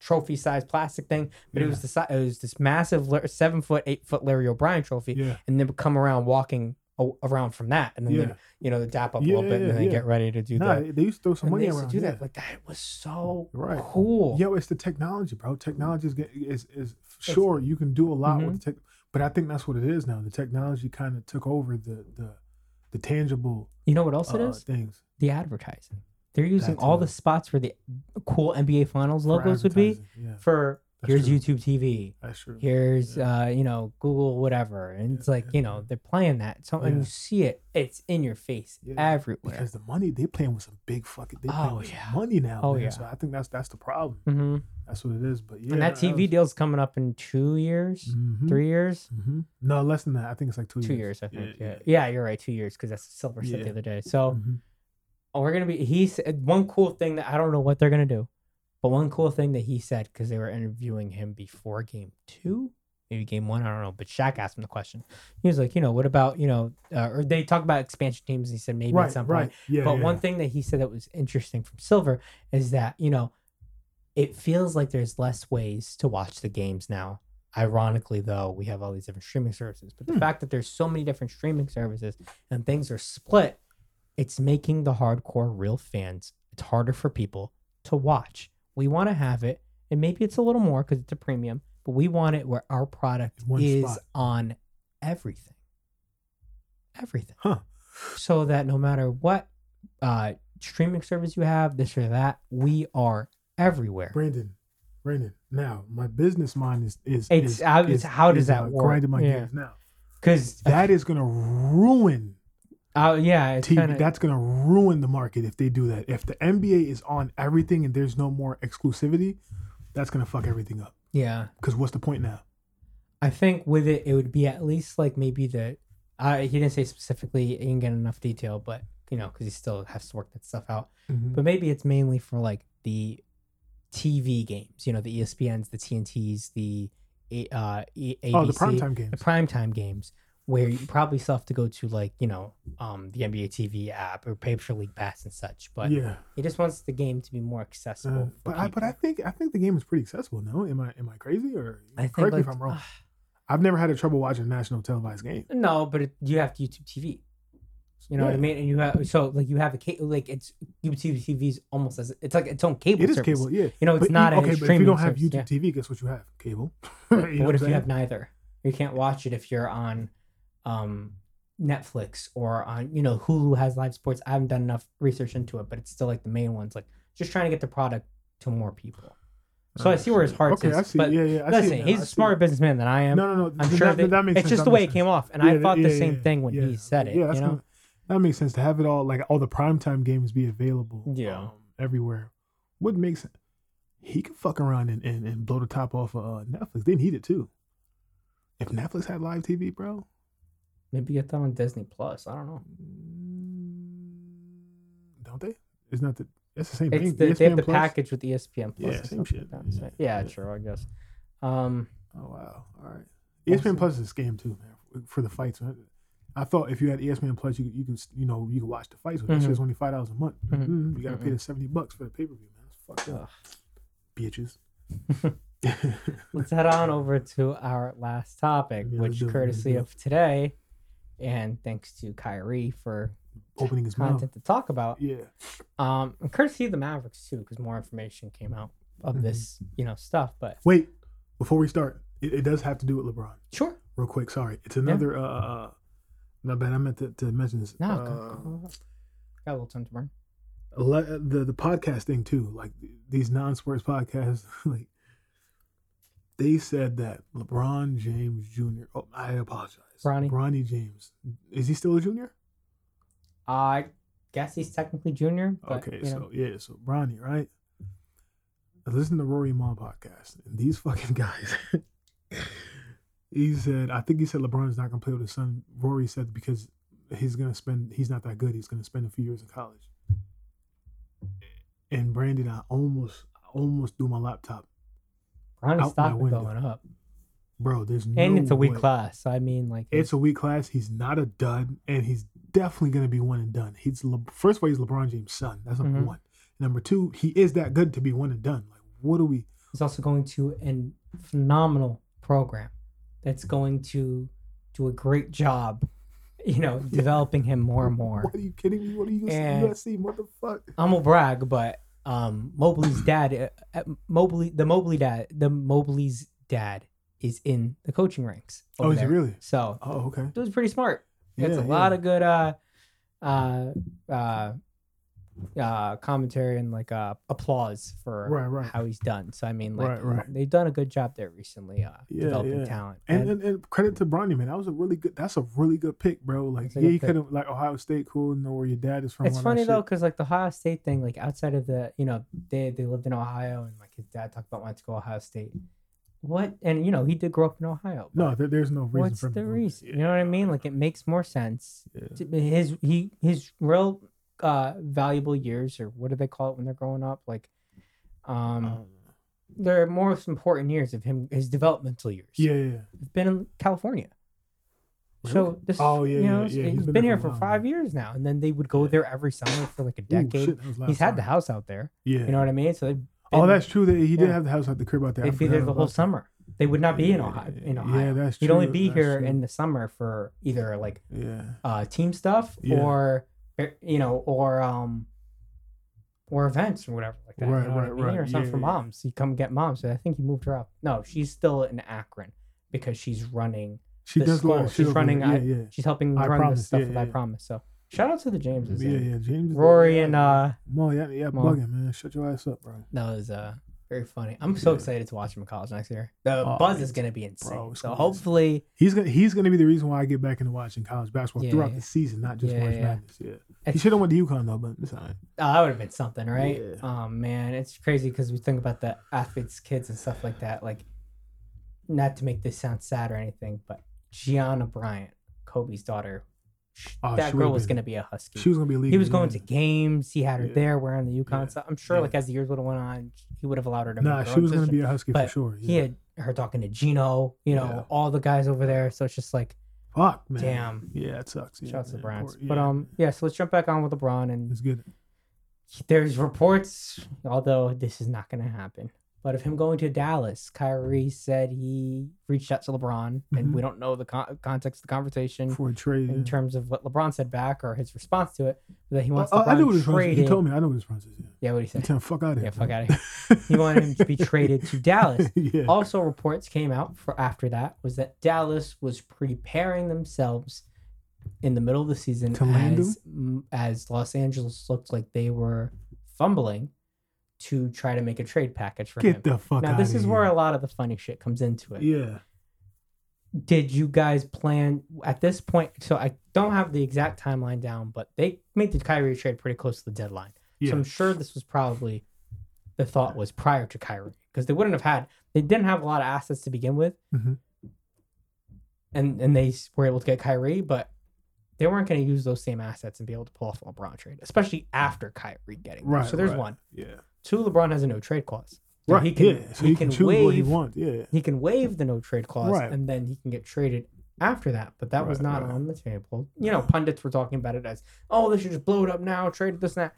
trophy sized plastic thing, but it was the it was this massive seven foot, eight foot Larry O'Brien trophy, Yeah. and they would come around walking around from that, and then Yeah. you know, the dap up a little bit, and yeah, then they get ready to do Nah, that. they used to throw some And money around. to do yeah. that. Like that was so Right. cool. Yo, it's the technology, bro. Technology is, is, is sure you can do a lot Mm-hmm. with the tech, but I think that's what it is now. The technology kind of took over the the the tangible You know what else it uh, is? things. The advertising. They're using That all too. the spots where the cool NBA Finals for logos would be. Yeah, for That's here's true. YouTube TV. that's true. here's Yeah. uh you know google whatever and it's like yeah, you know yeah. they're playing that so and you see it it's in your face Yeah, everywhere Because the money they're playing with some big fucking they Oh, yeah. money now. Oh, man. yeah. So I think that's that's the problem. hmm That's what it is. But yeah, and that tv was- deal's coming up in two years Mhm, three years mhm. No, less than that. I think it's like two, two years. years i think Yeah, yeah, yeah. yeah. you're right two years because that's silver said the other day so Mhm. oh, we're gonna be he said one cool thing that i don't know what they're gonna do but one cool thing that he said because they were interviewing him before game two maybe game one i don't know but Shaq asked him the question he was like you know what about you know uh, or they talk about expansion teams and he said maybe at Right, some right. point Yeah. But yeah. one thing that he said that was interesting from Silver is that, you know, it feels like there's less ways to watch the games now. Ironically, though, we have all these different streaming services. But the Hmm. fact that there's so many different streaming services and things are split, it's making the hardcore real fans, it's harder for people to watch. We want to have it, and maybe it's a little more because it's a premium, but we want it where our product one is spot. on everything. Everything Huh. so that no matter what uh streaming service you have, this or that, we are everywhere. Brandon, Brandon. Now my business mind is is It's is, how- it's is- how does is, that uh, work? Grinding my Yeah. gears now. Because That is gonna ruin uh, yeah, it's TV. kind of That's gonna ruin the market if they do that. If the NBA is on everything and there's no more exclusivity, that's gonna fuck everything up. yeah. Because what's the point now? I think with it, it would be at least like maybe the. Uh, he didn't say specifically. He didn't get enough detail, but you know, because he still has to work that stuff out. Mm-hmm. But maybe it's mainly for like the TV games. You know, the ESPNs, the TNTs, the uh, ABC, Oh, the primetime games. the primetime games where you probably still have to go to like you know um the NBA TV app or pay for League Pass and such. But yeah, he just wants the game to be more uh, accessible. for but I but I think I think the game is pretty accessible. No, am I am I crazy or I think correct me if I'm wrong? uh, I've never had a trouble watching a national televised game. no, but it, you have to YouTube TV. You know what I mean? And you have so like you have a cable like it's YouTube TV's almost as it's like its own cable. It is service. cable, yeah. You know, it's But not you, okay, but if you don't have service, YouTube yeah. TV, guess what you have? Cable. You know what if you have neither? You can't watch it if you're on um Netflix or on you know Hulu has live sports. I haven't done enough research into it, but it's still like the main ones. Like just trying to get the product to more people. So I see where his heart okay, is. I see. But yeah, yeah. I see listen, now, he's I a smarter it. businessman than I am. No, no, no. I'm sure that, that, that makes it's sense. just the way it came off, and Yeah, I thought the yeah, same yeah, thing when yeah. he said it. Yeah, that's you know, that makes sense to have it all like all the primetime games be available. Yeah. um, everywhere would make sense. He could fuck around and, and, and blow the top off of uh, Netflix. They need it too. If Netflix had live TV, bro, maybe get that on Disney Plus. I don't know. mm, don't they? It's not the. It's the same It's thing. the, they have the Plus? package with ESPN Plus. Yeah, same shit. like Yeah, yeah, yeah. true. I guess. Um, Oh wow! All right. ESPN Plus is a scam too, man. For the fights, man. I thought if you had ESPN Plus, you could, you could you know you could watch the fights. But that Mhm. shit's only five dollars a month. Mhm. Mm, you gotta pay Mhm. the seventy bucks for the pay per view, man. That's fucked up, bitches. let's head on over to our last topic, Yeah, which do courtesy of today, and thanks to Kyrie for Opening his mouth. content to talk about. Yeah. Um, and courtesy of the Mavericks too, because more information came out of Mhm. this, you know, stuff. But Wait, before we start, it, it does have to do with LeBron. sure, Real quick, sorry. It's another. uh uh My bad. I meant to, to mention this. no, Uh, go- go- go. got a little time to burn. le- the the podcast thing too, like these non sports podcasts, like they said that LeBron James Jr. Oh, I apologize. Bronny. Bronny James. Is he still a junior? I guess he's technically junior. But, okay, so know, yeah, so Bronny, right? I listened to Rory Mal podcast, and these fucking guys. He said, I think he said LeBron's not gonna play with his son. Rory said because he's gonna spend, he's not that good. He's gonna spend a few years in college. And Brandon, I almost, I almost threw my laptop, my stock going up, bro. There's no and it's a weak way. class. I mean, like, It's a weak class. He's not a dud, and he's definitely going to be one and done. He's Le- first of all, he's LeBron James' son. That's number Mhm. one. Number two, he is that good to be one and done. Like, what do we? he's also going to a phenomenal program that's going to do a great job, you know, developing him more and more. What are you kidding me? What are you And- say? USC? What? I'm gonna brag, but um, Mobley's dad, uh, uh, Mobley, the Mobley dad, the Mobley's dad is in the coaching ranks. Oh, is he really? So Oh, okay. it was pretty smart. Gets Yeah, a lot yeah. of good uh, uh, uh, uh, commentary and like uh, applause for Right, right. how he's done. So I mean, like Right, right. they've done a good job there recently, uh, Yeah, developing yeah. talent. And, and and credit to Bronny, man. That was a really good. That's a really good pick, bro. Like, yeah, you could have like Ohio State, cool, know where your dad is from. It's funny though, because like the Ohio State thing, like outside of the, you know, they they lived in Ohio, and like his dad talked about wanting to go Ohio State. What and you know he did grow up in Ohio. No, there, there's no reason what's for the reason? You know what I mean? Like it makes more sense. To- His he his real uh valuable years, or what do they call it when they're growing up? Like, um, Uh, their most important years of him, his developmental years. yeah, yeah. have been in California. Really? So this, Oh, yeah, you know, yeah, yeah. he's been, here for five years now, and then they would go Yeah. there every summer for like a Ooh, decade. shit, was last he's had the house out there. Yeah. You know what I mean? So they've oh, that's true. That he did yeah. have the house at the crib out there. They'd be there the whole summer. They would not be in Yeah, Ohio. In Ohio, yeah, that's he'd only be that's here true. in the summer for either like Yeah. uh, team stuff Yeah. or you know or um or events or whatever like that. you Right, know what I right, mean? right. Or something Yeah, for yeah. moms. You come get moms. I think he moved her up. No, she's still in Akron because she's running. She does school. She's running. I- Yeah, yeah. She's helping I run Promise, the stuff I promise. So shout out to the Jameses. Yeah, yeah. James. Rory and uh Mo, yeah, yeah, Mo. bugging, man. Shut your ass up, bro. that was uh very funny. I'm so excited to watch him in college next year. The Oh, buzz is gonna be insane. bro, so hopefully He's gonna he's gonna be the reason why I get back into watching college basketball Yeah, throughout yeah. the season, not just Yeah, March yeah. Madness. Yeah. He should have went to UConn though, but it's all right. Oh, that would have been something, right? Oh man, it's crazy because we think about the athletes' kids and stuff like that. Like, not to make this sound sad or anything, but Gianna Bryant, Kobe's daughter, Oh, that girl was gonna be a husky. She was gonna be leaving. he was going to games. He had her Yeah. there wearing the UConn Yeah. stuff. I'm sure, Yeah. like as the years would have went on, he would have allowed her to. Nah, she was gonna be a husky But for sure. He had her talking to Gino, you know, Yeah. all the guys over there. So it's just like, Fuck man. Damn. Yeah, it sucks. Yeah, shouts to. Bryant. Poor- But um, yeah. So let's jump back on with LeBron and it's good. there's reports, although this is not going to happen, but of him going to Dallas. Kyrie said he reached out to LeBron, and Mhm. we don't know the con- context of the conversation For a trade. in yeah. terms of what LeBron said back or his response to it. That he wants Oh, I, I knew what his traded. He told me. I know what his response is. Yeah. Yeah, what he said. him, fuck out of here. Yeah, fuck bro." outta He wanted him to be traded to Dallas. yeah. Also, reports came out for after that was that Dallas was preparing themselves in the middle of the season as as Los Angeles looked like they were fumbling to try to make a trade package for him. Get the fuck Now this is here. where a lot of the funny shit comes into it. Yeah. Did you guys plan at this point? So I don't have the exact timeline down, but they made the Kyrie trade pretty close to the deadline. Yeah. So I'm sure this was probably the thought was prior to Kyrie because they wouldn't have had they didn't have a lot of assets to begin with, Mhm. and and they were able to get Kyrie, but they weren't going to use those same assets and be able to pull off a LeBron trade, especially after Kyrie getting there. Right. So there's right. one. Yeah. Two, LeBron has a no trade clause. So Right. He can yeah. So he, he can, can waive what he wants. Yeah. he can waive the no trade clause Right. and then he can get traded after that. But that was not right. on the table. You know, pundits were talking about it as, oh, they should just blow it up now, trade this and that.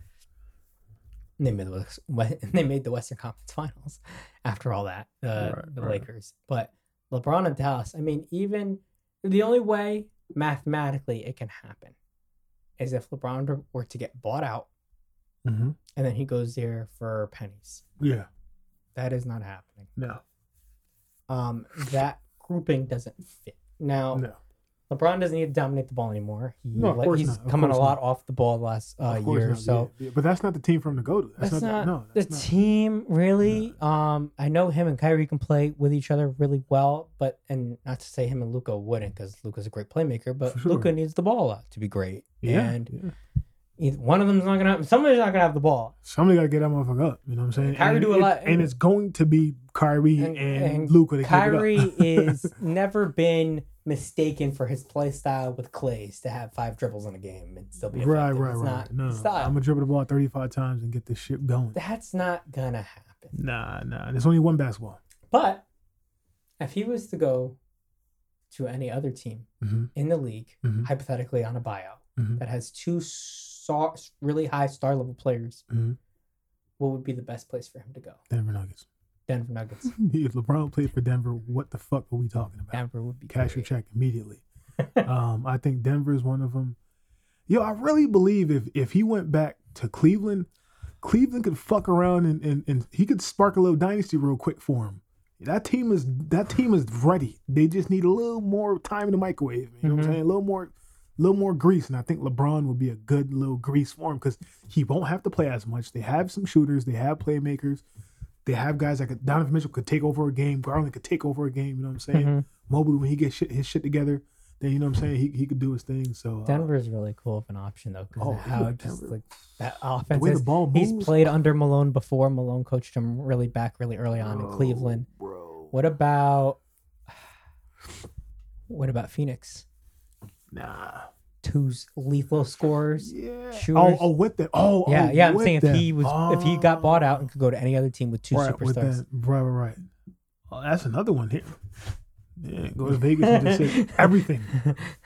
And they made the West- they made the Western Conference Finals after all that, uh, Right, the right. Lakers. But LeBron and Dallas, I mean, even the only way mathematically it can happen is if LeBron were to get bought out Mm-hmm. and then he goes there for pennies. Yeah. That is not happening. No. Um, that grouping doesn't fit. Now, No. LeBron doesn't need to dominate the ball anymore. He, No, of course he's coming a lot not. off the ball the last uh, year. or So yeah, yeah. But that's not the team for him to go to. That's, that's not. not, the, no. the not. team really. Um, I know him and Kyrie can play with each other really well, but and not to say him and Luka wouldn't, because Luka's a great playmaker, but sure. Luka needs the ball uh, to be great. Yeah. and yeah. One of them's not gonna. Somebody's not gonna have the ball. Somebody got to get that motherfucker up. You know what I'm saying? Kyrie and do a it- lot- and it's going to be Kyrie and, And- and Luka to Kyrie is never been mistaken for his play style with Clay's to have five dribbles in a game and still be effective. right, right, It's right. not no, style. I'm gonna dribble the ball 35 times and get this shit going. That's not gonna happen. Nah, nah. There's only one basketball. But if he was to go to any other team hmm in the league, Mhm. hypothetically on a buyout, Mhm. that has two star, really high star level players, Mhm. what would be the best place for him to go? Denver Nuggets. Denver Nuggets. if LeBron played for Denver, what the fuck are we talking about? Denver would be Cash your check immediately. um, I think Denver is one of them. Yo, I really believe if if he went back to Cleveland, Cleveland could fuck around and, and, and he could spark a little dynasty real quick for him. That team is that team is ready. They just need a little more time in the microwave. You know what Mhm. I'm saying? A little more, little more grease, and I think LeBron would be a good little grease for him because he won't have to play as much. They have some shooters. They have playmakers. They have guys could, Donovan Mitchell could take over a game. Garland could take over a game. You know what I'm saying? Mhm. Mobley when he gets shit, his shit together, then you know what I'm saying he, he could do his thing. So uh, Denver is really cool of an option though, because Oh, how just like that the offense way is. the ball He's played under Malone before. Malone coached him really back really early on in Cleveland. bro. What about what about Phoenix? Nah, Two lethal scores. yeah. Shooters. Oh, oh, with them. Oh, Yeah, oh, yeah. I'm with saying if them. he was if he got bought out Oh. and could go to any other team with two right, with superstars. that. Right, right, right. Oh, that's another one here. Yeah, go to Vegas and just say everything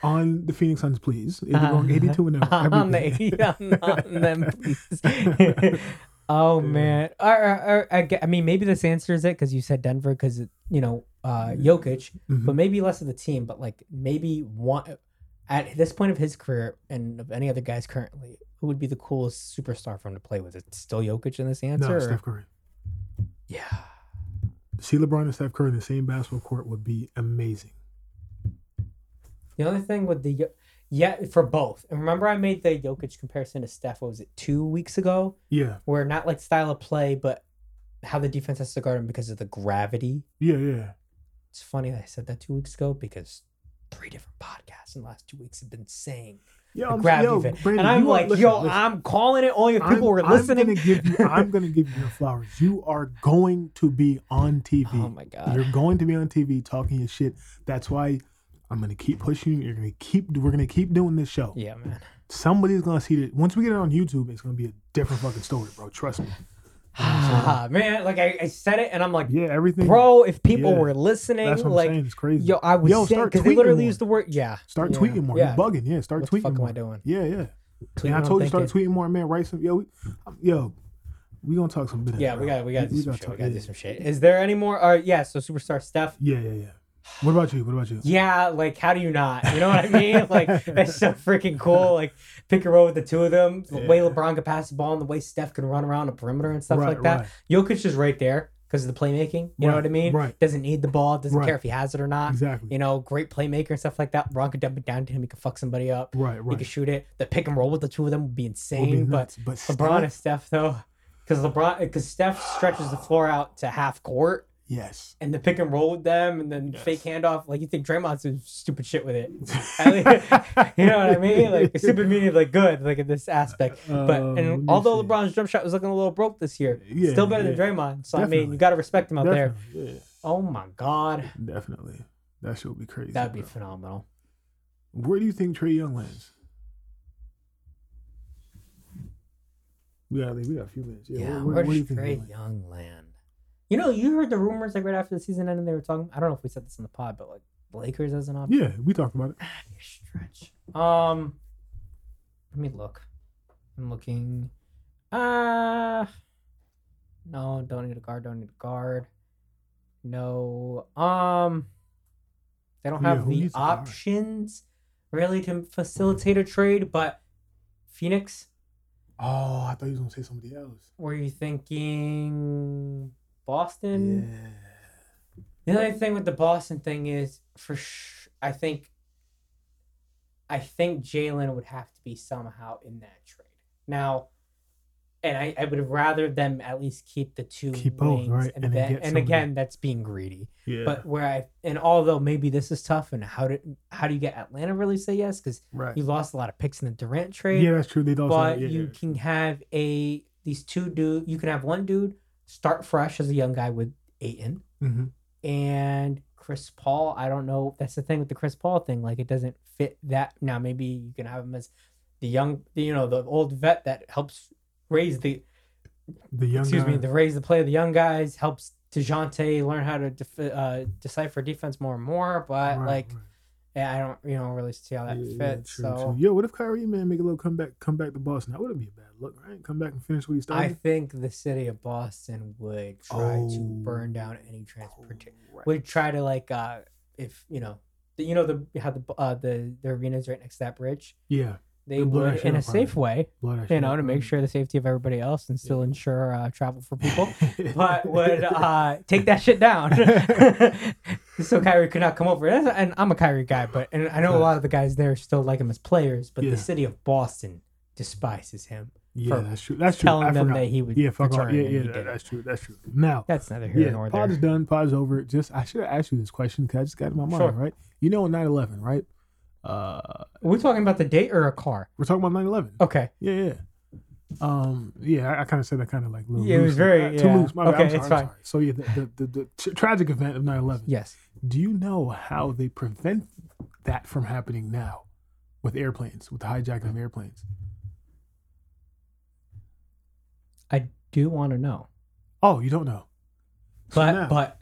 on the Phoenix Suns, please. If they're going 82 and 0, on, the, everything. on, on them, please. oh Yeah. man, or, or, or, I, I mean, maybe this answers it because you said Denver because you know uh, Jokic, Mhm. but maybe less of the team, but like maybe one at this point of his career and of any other guys currently, who would be the coolest superstar for him to play with? Is it still Jokic in this answer? no, or- Steph Curry. Yeah, See LeBron and Steph Curry in the same basketball court would be amazing. the only thing with the yeah for both. And remember, I made the Jokic comparison to Steph. What was it two weeks ago? Yeah, Where not like style of play, but how the defense has to guard him because of the gravity. yeah, yeah. It's funny that I said that two weeks ago because three different podcasts in the last two weeks have been saying Yo, the I'm, gravity yo. Brandon, and I'm are- like, listen, yo, listen. I'm calling it. All your people I'm, were I'm listening. gonna give you. I'm gonna give you your flowers. You are going to be on TV. oh my god. You're going to be on TV talking your shit. That's why I'm gonna keep pushing you. You're gonna keep. We're gonna keep doing this show. Yeah, man. Somebody's gonna see it. Once we get it on YouTube, it's gonna be a different fucking story, bro. Trust me. Ah, man, like I, I said it, and I'm like, Yeah, everything. bro, if people Yeah. were listening, that's what I'm like, saying. It's crazy. yo, I was Yo, saying because they literally more. used the word, yeah. start yeah, tweeting more. Yeah. You're bugging. Yeah, start What tweeting fuck more. am I doing? Yeah, yeah. And I told you start tweeting more, man. Write some. Yo, we, yo, we gonna talk some business. Yeah, we bro. got we got do some gotta shit. We got to yeah. do some shit. Is there any more? Uh, yeah. So superstar Steph. Yeah, yeah, yeah. What about you? What about you? Yeah, like how do you not? You know what I mean? Like that's so freaking cool. Like pick and roll with the two of them. The way LeBron can pass the ball and the way Steph can run around the perimeter and stuff right, like that. Right. Jokic is right there. because of the playmaking. You know what I mean? right. Doesn't need the ball. Doesn't Right. care if he has it or not. Exactly. You know, great playmaker and stuff like that. LeBron could dump it down to him. He could fuck somebody up. right, Right. He right. could shoot it. The pick and roll with the two of them would be insane. be but but LeBron Steph- and Steph though, because LeBron because Steph stretches the floor out to half court yes. and the pick and roll with them and then Yes. fake handoff. Like you think Draymond's doing stupid shit with it. You know what I mean? Like stupid meaning like good, like in this aspect. But Um, and although see. LeBron's jump shot was looking a little broke this year, Yeah, still better than yeah. Draymond. So I mean, you got to respect him out there. Yeah, Oh my god, definitely. That shit would be crazy. that'd be bro. phenomenal. Where do you think Trae Young lands? We got, we got a few minutes. Yeah. Yeah, where, where, where, where do you think he Trae lands? Young land? You know, you heard the rumors like right after the season ended. They were talking. I don't know if we said this in the pod, but like Lakers as an option. Yeah, we talked about it. That'd be a stretch. Um, let me look. I'm looking. Uh no, don't need a guard. Don't need a guard. No. Um, they don't have who the needs a guard? options really to facilitate a trade. But Phoenix, Oh, I thought you was gonna say somebody else. were you thinking Boston? Yeah. The only thing with the Boston thing is, for sh- I think, I think Jalen would have to be somehow in that trade now, and I, I would rather them at least keep the two Keep both, wings, right, and, and then and again, that's being greedy. Yeah. But where I and although maybe this is tough, and how do how do you get Atlanta really say yes? Because right. you lost a lot of picks in the Durant trade Yeah, that's true. They don't. but yeah, you yeah. can have a these two dude you can have one dude start fresh as a young guy with Ayton Mhm. and Chris Paul. I don't know. That's the thing with the Chris Paul thing. Like it doesn't fit that. Now maybe you can have him as the young, you know, the old vet that helps raise the The young excuse guy. me, the raise the play of the young guys helps Dejounte learn how to def- uh, decipher defense more and more. But Right, like, right. Yeah, I don't, you know, really see how that Yeah, yeah, fits. true, so. true. Yo, what if Kyrie man make a little comeback, come back to Boston? That wouldn't be a bad look, right? Come back and finish what he started. I think the city of Boston would try to Oh. burn down any transportation. Right. Would try to like uh if you know, the, you know the how the uh the the arenas right next to that bridge. Yeah, They The would in a safe way, you know, to make sure the safety of everybody else and still ensure uh, travel for people. but would uh take that shit down. so Kyrie could not come over. And I'm a Kyrie guy, but and I know a lot of the guys there still like him as players, but Yeah. the city of Boston despises him. yeah, that's true. That's true. telling I them forgot. that he would yeah, fuck off. Yeah, yeah, that- that's true. That's true. Now, That's neither here yeah, nor there. pod there. is done. Pod is over. Just I should have asked you this question because I just got in my mind. Sure. Right? You know, 9/11, right? Uh, we're we talking about the date or a car? we're talking about 9/11. Okay. Yeah, yeah. Um, yeah, I, I kind of said that kind of like little Yeah, it was very- Uh, too yeah. loose. My bad. Okay, I'm sorry, it's I'm fine. sorry. So yeah, the the, the, the tra- tragic event of 9/11. Yes. Do you know how they prevent that from happening now with airplanes, with the hijacking of airplanes? I do want to know. Oh, you don't know. So But now- but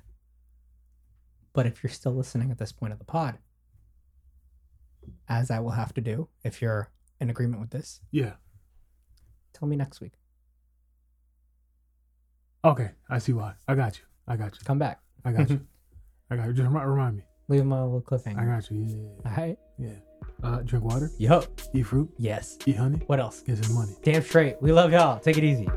but if you're still listening at this point of the pod, as I will have to do if you're in agreement with this, yeah. Tell me next week. Okay, I see why. I got you. I got you. Come back. I got you. I got you. Just remind, remind me. Leave my little cliffhanger. I got you. Yeah, yeah, All right. yeah. Uh, drink water, Yo. eat fruit, Yes. eat honey, What else? get some money. Damn straight. We love y'all. Take it easy.